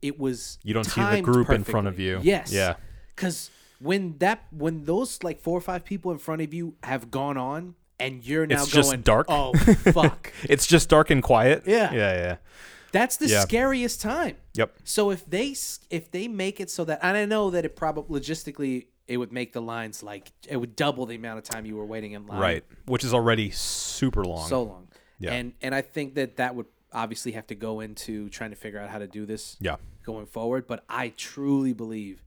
it was You don't see the group in front of you. Yes. Yeah. Cuz when that when those like four or five people in front of you have gone on and you're now It's just going dark. Oh <laughs> fuck. It's just dark and quiet. Yeah. Yeah. Yeah. That's the Yeah. scariest time. Yep. So if they if they make it so that and I know that it probably logistically it would make the lines like it would double the amount of time you were waiting in line. Right. Which is already super long. So long. Yeah. And and I think that that would obviously have to go into trying to figure out how to do this yeah. going forward, but I truly believe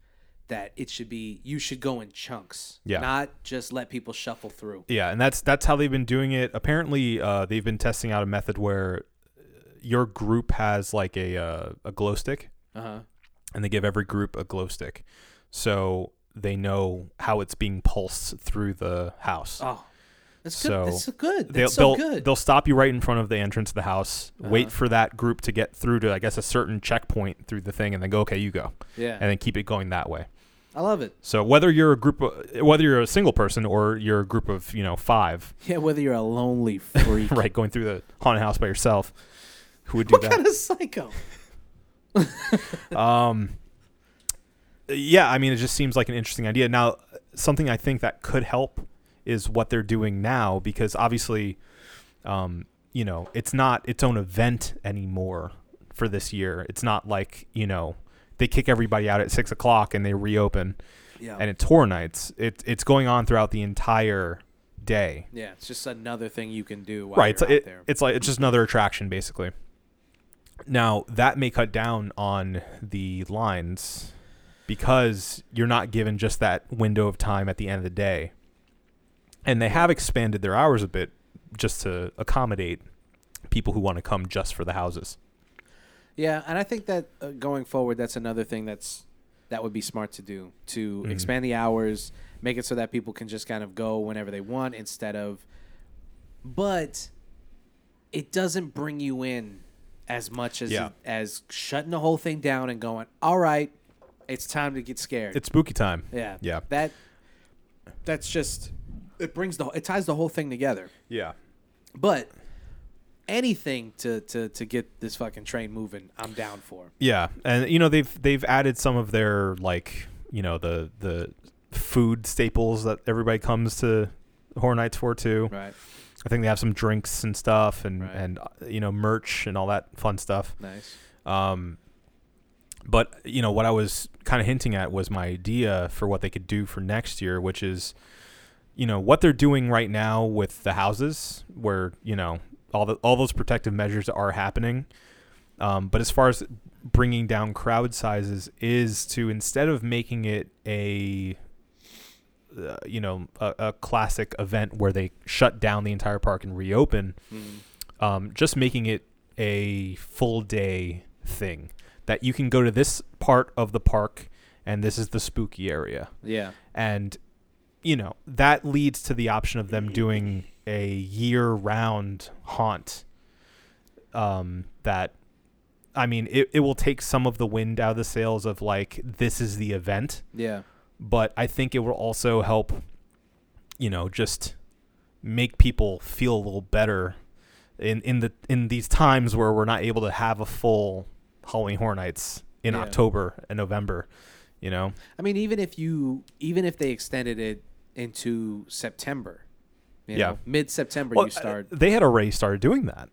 that it should be you should go in chunks. Yeah. Not just let people shuffle through. Yeah, and that's that's how they've been doing it. Apparently, uh, they've been testing out a method where uh, your group has like a uh, a glow stick, Uh-huh. and they give every group a glow stick, so they know how it's being pulsed through the house. Oh. That's So, good. That's good. they'll so they'll, good. they'll stop you right in front of the entrance of the house, Uh-huh. wait for that group to get through to I guess a certain checkpoint through the thing, and then go okay, you go, yeah. and then keep it going that way. I love it. So whether you're a group, of, whether you're a single person or you're a group of you know five, Yeah, whether you're a lonely freak. <laughs> right, going through the haunted house by yourself, who would do What that? kind of psycho? <laughs> um, yeah, I mean, it just seems like an interesting idea. Now, something I think that could help is what they're doing now, because obviously, um, you know, it's not its own event anymore for this year. It's not like you know they kick everybody out at six o'clock and they reopen, Yeah. and it's horror nights. It, it's going on throughout the entire day. yeah, it's just another thing you can do while right it's, it- it's like it's just another attraction basically now that may cut down on the lines because you're not given just that window of time at the end of the day and they have expanded their hours a bit just to accommodate people who want to come just for the houses Yeah, and I think that uh, going forward, that's another thing that's that would be smart to do to Mhm. expand the hours, make it so that people can just kind of go whenever they want instead of. But it doesn't bring you in as much as Yeah. as shutting the whole thing down and going, all right, it's time to get scared. it's spooky time yeah, yeah. That that's just it brings the it ties the whole thing together. yeah But anything to to to get this fucking train moving, I'm down for. Yeah, and you know they've they've added some of their like you know the the food staples that everybody comes to Horror Nights for too. Right. I think they have some drinks and stuff and Right. and you know merch and all that fun stuff. Nice. Um, but you know what I was kind of hinting at was my idea for what they could do for next year, which is you know what they're doing right now with the houses, where you know all the all those protective measures are happening. Um, but as far as bringing down crowd sizes, is to instead of making it a uh, you know a, a classic event where they shut down the entire park and reopen, Mm. um, just making it a full day thing that you can go to this part of the park and this is the spooky area Yeah. and you know that leads to the option of them doing a year-round haunt um, that i mean it, it will take some of the wind out of the sails of like this is the event Yeah. but i think it will also help you know just make people feel a little better in in the in these times where we're not able to have a full halloween horror nights in Yeah. october and november you know I mean, even if you, even if they extended it into September, you Yeah. mid September Well, you start. they had already started doing that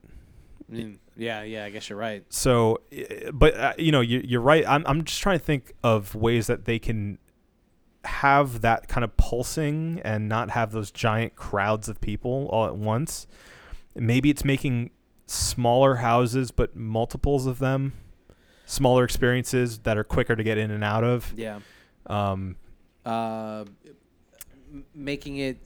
Mm, yeah, yeah. I guess you're right. so uh, but uh, you know you, you're right I'm, I'm just trying to think of ways that they can have that kind of pulsing and not have those giant crowds of people all at once maybe it's making smaller houses, but multiples of them, smaller experiences that are quicker to get in and out of. Yeah. Um, uh, making it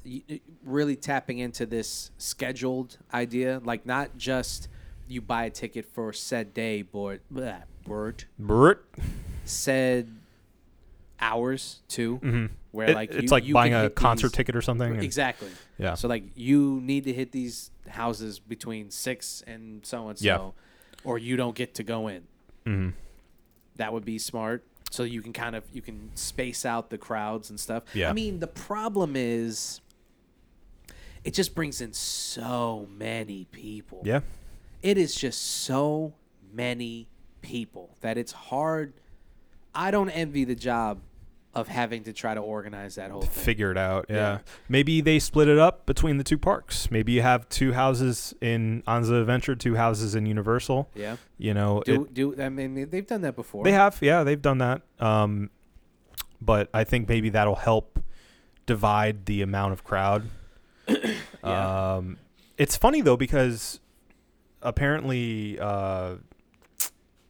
really tapping into this scheduled idea, like not just you buy a ticket for said day, but word Bert. said hours too, hmm where It- like it's like you buying a concert these- ticket or something. and- Exactly. Yeah. So like you need to hit these houses between six and so and so, or you don't get to go in. hmm That would be smart. So you can kind of you can space out the crowds and stuff. Yeah. I mean, the problem is it just brings in so many people. Yeah. It is just so many people that it's hard. I don't envy the job of having to try to organize that whole thing. Figure it out. Yeah. Yeah. Maybe they split it up between the two parks. Maybe you have two houses in Anza Adventure, two houses in Universal. Yeah. You know, it- Do do I mean they've done that before. They have, yeah, they've done that. Um, but I think maybe that'll help divide the amount of crowd. <coughs> Yeah. Um, it's funny though because apparently uh,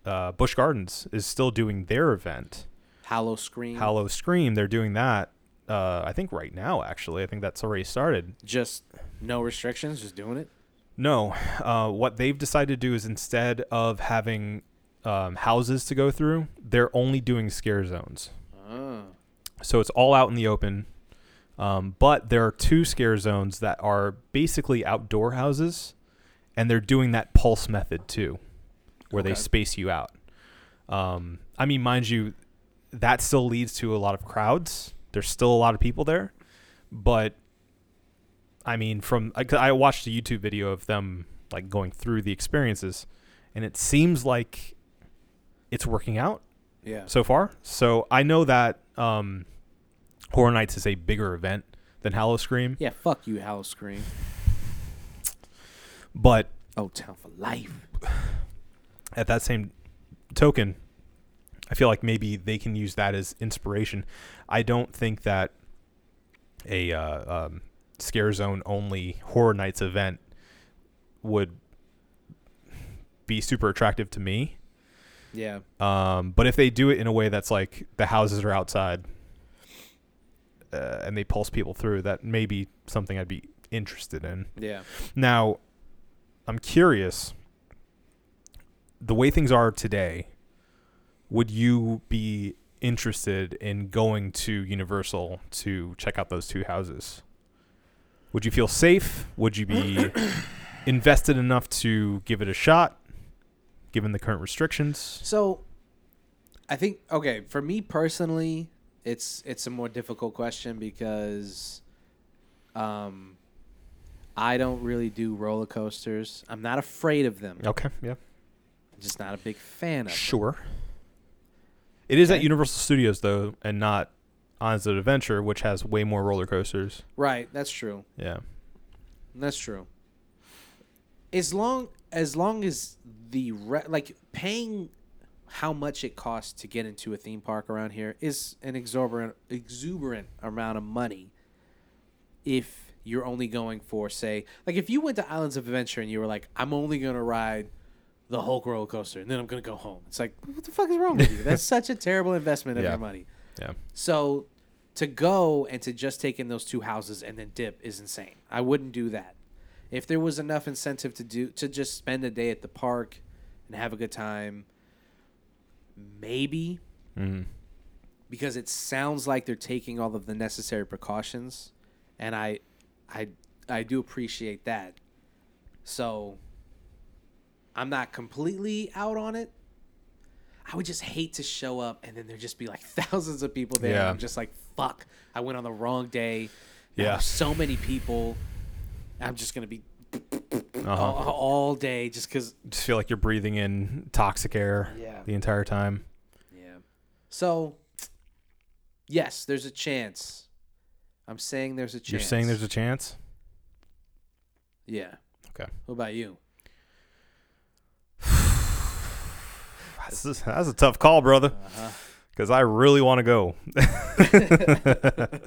uh, Busch Gardens is still doing their event, Howl-O-Scream. Hallow Scream. They're doing that. Uh, I think right now, actually, I think that's already started. Just no restrictions, just doing it. No, uh, what they've decided to do is instead of having um, houses to go through, they're only doing scare zones. Oh. So it's all out in the open. Um, but there are two scare zones that are basically outdoor houses, and they're doing that pulse method too, where they space you out. Um, I mean, mind you, that still leads to a lot of crowds. There's still a lot of people there, but I mean, from I, I watched a YouTube video of them like going through the experiences, and it seems like it's working out Yeah. so far. So I know that um, Horror Nights is a bigger event than Howl-O-Scream, Yeah, fuck you, Howl-O-Scream. but Oh, Town for life. <sighs> at that same token, I feel like maybe they can use that as inspiration. I don't think that a uh, um, scare zone only Horror Nights event would be super attractive to me. Yeah. Um, but if they do it in a way that's like the houses are outside uh, and they pulse people through, that may be something I'd be interested in. Yeah. Now, I'm curious. The way things are today, would you be interested in going to Universal to check out those two houses? Would you feel safe? Would you be <clears throat> invested enough to give it a shot, given the current restrictions? So, I think okay for me personally, it's it's a more difficult question because, um, I don't really do roller coasters. I'm not afraid of them. Okay, yeah. I'm just not a big fan of them. It is at Universal Studios though, and not Islands of Adventure, which has way more roller coasters. Right. That's true. Yeah. That's true. As long as long as the re- like paying how much it costs to get into a theme park around here is an exorbitant exuberant amount of money. If you're only going for say like if you went to Islands of Adventure and you were like I'm only going to ride the Hulk roller coaster and then I'm going to go home. It's like what the fuck is wrong with you? That's <laughs> such a terrible investment of Yeah. your money. Yeah. So to go and to just take in those two houses and then dip is insane. I wouldn't do that. If there was enough incentive to do to just spend a day at the park and have a good time, maybe Mm-hmm. because it sounds like they're taking all of the necessary precautions and I I I do appreciate that. So I'm not completely out on it. I would just hate to show up and then there'd just be like <laughs> thousands of people there. Yeah. I'm just like, fuck, I went on the wrong day. Yeah. so many people. I'm just gonna be Uh-huh. all, all day just because. Just feel like you're breathing in toxic air Yeah. the entire time. Yeah. So, yes, there's a chance. I'm saying there's a chance. You're saying there's a chance? Yeah. Okay. What about you? That's, that's a tough call, brother. Uh-huh. Because I really want to go. <laughs>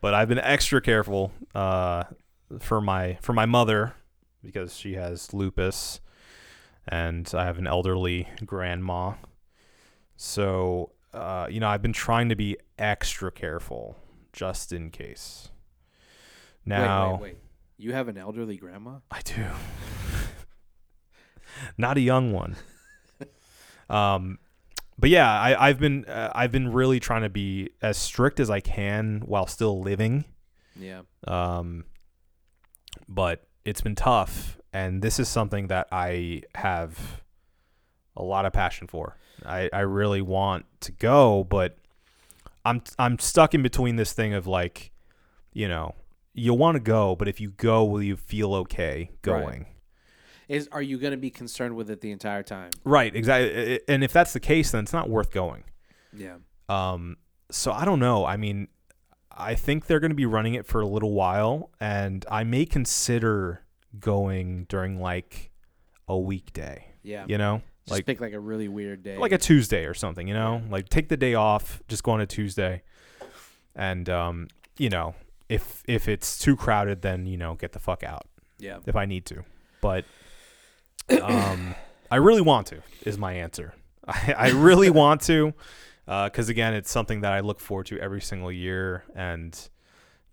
but I've been extra careful uh, for my for my mother because she has lupus and I have an elderly grandma. So, uh, you know, I've been trying to be extra careful just in case. Now, wait, wait, wait. You have an elderly grandma? I do. <laughs> Not a young one. Um, but yeah, I, I've been uh, I've been really trying to be as strict as I can while still living. Yeah. Um, but it's been tough, and this is something that I have a lot of passion for. I, I really want to go, but I'm I'm stuck in between this thing of like, you know, you want to go, but if you go, will you feel okay going? Is are you going to be concerned with it the entire time? Right, exactly. And if that's the case, then it's not worth going. Yeah. Um, so I don't know. I mean, I think they're going to be running it for a little while, and I may consider going during like a weekday. Yeah. You know, Just like pick like a really weird day. like a Tuesday or something. You know, like take the day off, just go on a Tuesday, and um, you know, if if it's too crowded, then you know, get the fuck out yeah. if I need to. But um, I really want to is my answer. <laughs> I, I really want to because again, it's something that I look forward to every single year, and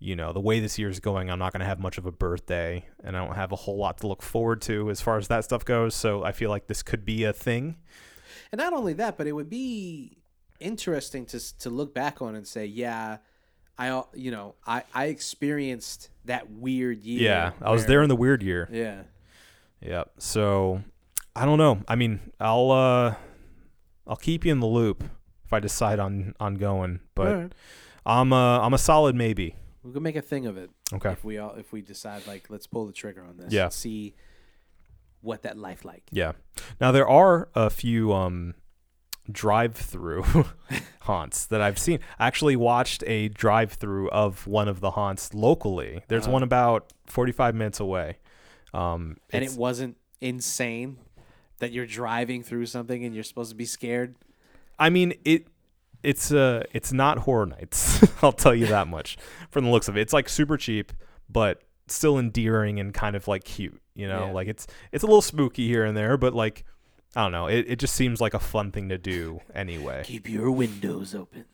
you know the way this year is going, I'm not going to have much of a birthday, and I don't have a whole lot to look forward to as far as that stuff goes. So I feel like this could be a thing. And not only that, but it would be interesting to to look back on and say, yeah, I you know I I experienced that weird year. Yeah, I was there in the weird year. Yeah. Yep. So I don't know. I mean, I'll uh, I'll keep you in the loop if I decide on on going, but. Alright. I'm a I'm a solid maybe. we can make a thing of it Okay. if we all if we decide like let's pull the trigger on this. Yeah. and see what that life like. Yeah. Now there are a few um drive-through <laughs> haunts that I've seen. I actually watched a drive-through of one of the haunts locally. There's Uh-huh. one about 45 minutes away. Um And it wasn't insane that you're driving through something and you're supposed to be scared. I mean it it's uh it's not horror nights. <laughs> I'll tell you that much from the looks of it. It's like super cheap but still endearing and kind of like cute, you know? Yeah. Like it's it's a little spooky here and there, but like I don't know. It it just seems like a fun thing to do anyway. Keep your windows open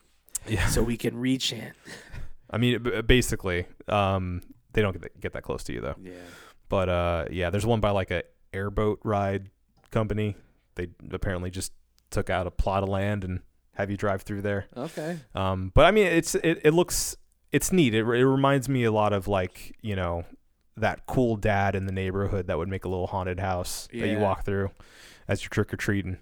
Yeah. so we can reach in. <laughs> I mean basically um they don't get that, get that close to you though. Yeah. But uh yeah, there's one by like a airboat ride company. They apparently just took out a plot of land and have you drive through there. Okay. Um, but I mean, it's it, it looks it's neat. It, it reminds me a lot of like you know that cool dad in the neighborhood that would make a little haunted house that you walk through as you're trick or treating.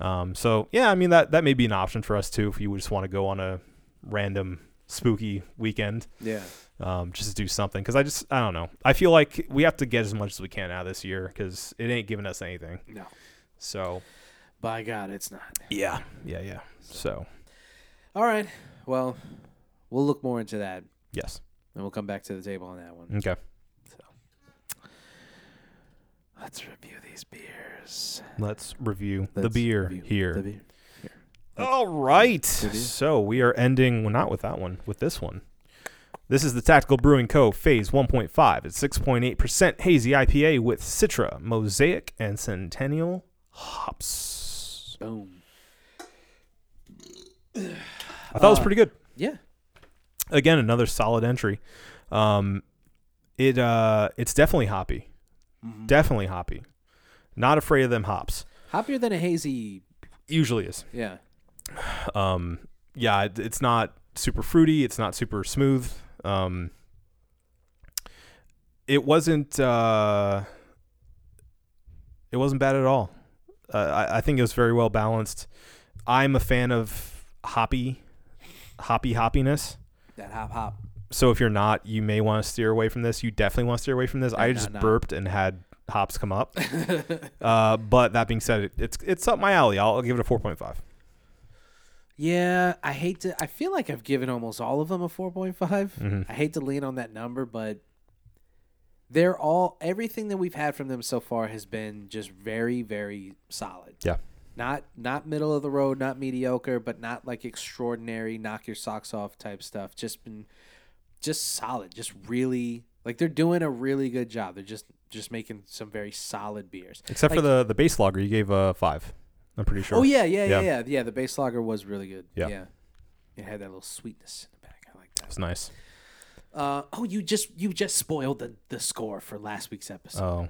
Um, so yeah, I mean that that may be an option for us too if you just want to go on a random spooky weekend, Yeah. Um, just to do something. Because I just I don't know. I feel like we have to get as much as we can out of this year because it ain't giving us anything. No. So By God, it's not. yeah, yeah, yeah. So All right. Well, we'll look more into that yes, and we'll come back to the table on that one. okay. So. Let's review these beers. Let's review the Let's beer review here. the beer. All right. So we are ending, well, not with that one, with this one. This is the Tactical Brewing Co. Phase 1.5. It's 6.8% hazy IPA with Citra, Mosaic, and Centennial hops. Boom. I thought it was Uh, pretty good. Yeah. Again, another solid entry. Um, it uh, it's definitely hoppy. Mm-hmm. Definitely hoppy. Not afraid of them hops. Hoppier than a hazy. Usually is. Yeah. um yeah it, it's not super fruity it's not super smooth um it wasn't uh it wasn't bad at all. Uh, I, I think it was very well balanced. I'm a fan of hoppy hoppy hoppiness. That hop hop. so if you're not you may want to steer away from this. You definitely want to steer away from this. I just no, no. burped and had hops come up. <laughs> Uh but that being said it, it's it's up my alley. I'll, I'll give it a 4.5 Yeah, I hate to. I feel like I've given almost all of them a 4.5. Mhm. I hate to lean on that number, but they're all everything that we've had from them so far has been just very, very solid. yeah Not not middle of the road, not mediocre, but not like extraordinary, knock your socks off type stuff. Just been just solid. Just really like they're doing a really good job. They're just just making some very solid beers. Except for the the base lager, you gave a five. I'm pretty sure. Oh yeah, yeah, yeah, Yeah. yeah, yeah. The base lager was really good. Yeah. yeah. It had that little sweetness in the back. I like that. It's nice. Uh, oh, you just you just spoiled the the score for last week's episode. Oh,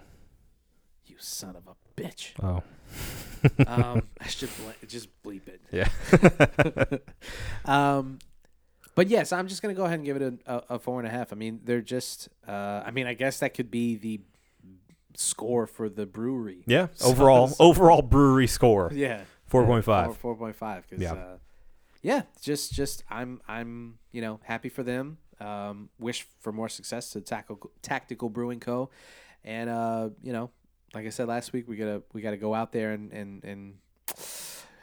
you son of a bitch. oh, <laughs> Um, I should ble- just bleep it. yeah. <laughs> Um, but yes, I'm just gonna go ahead and give it a, a, a four and a half. I mean, they're just. Uh, I mean, I guess that could be the score for the brewery. yeah. <laughs> So- Overall, so- overall brewery score Yeah. four point five. Four point five. Because Yeah. uh, yeah, just just I'm I'm you know happy for them. Um, wish for more success to Tactical Tactical Brewing Co. And uh, you know, like I said last week, we gotta we gotta go out there and and and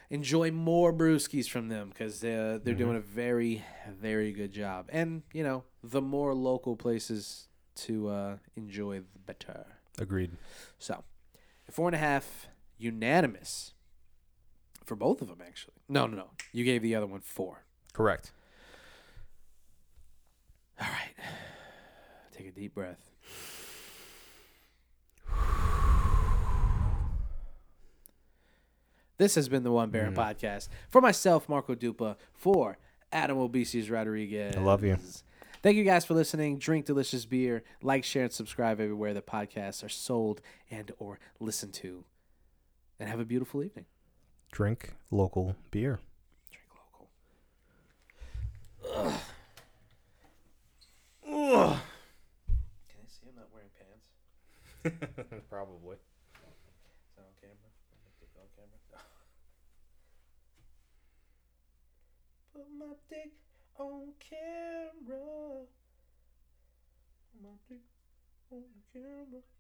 enjoy more brewskis from them because they're they're doing a very very good job. And you know, the more local places to uh, enjoy, the better. Agreed. So, four and a half, unanimous for both of them, actually. No, no, no. You gave the other one four. Correct. All right. Take a deep breath. This has been the One Baron mm. podcast. For myself, Marco Dupa, for Adam Obesius Rodriguez. I love you. Thank you guys for listening. Drink delicious beer. Like, share, and subscribe everywhere the podcasts are sold and or listened to. And have a beautiful evening. Drink local beer. Drink local. Ugh. Ugh. Can I see I'm not wearing pants? <laughs> Probably. Is that on camera? Am I dick on camera? <laughs> Put my dick on camera. On camera.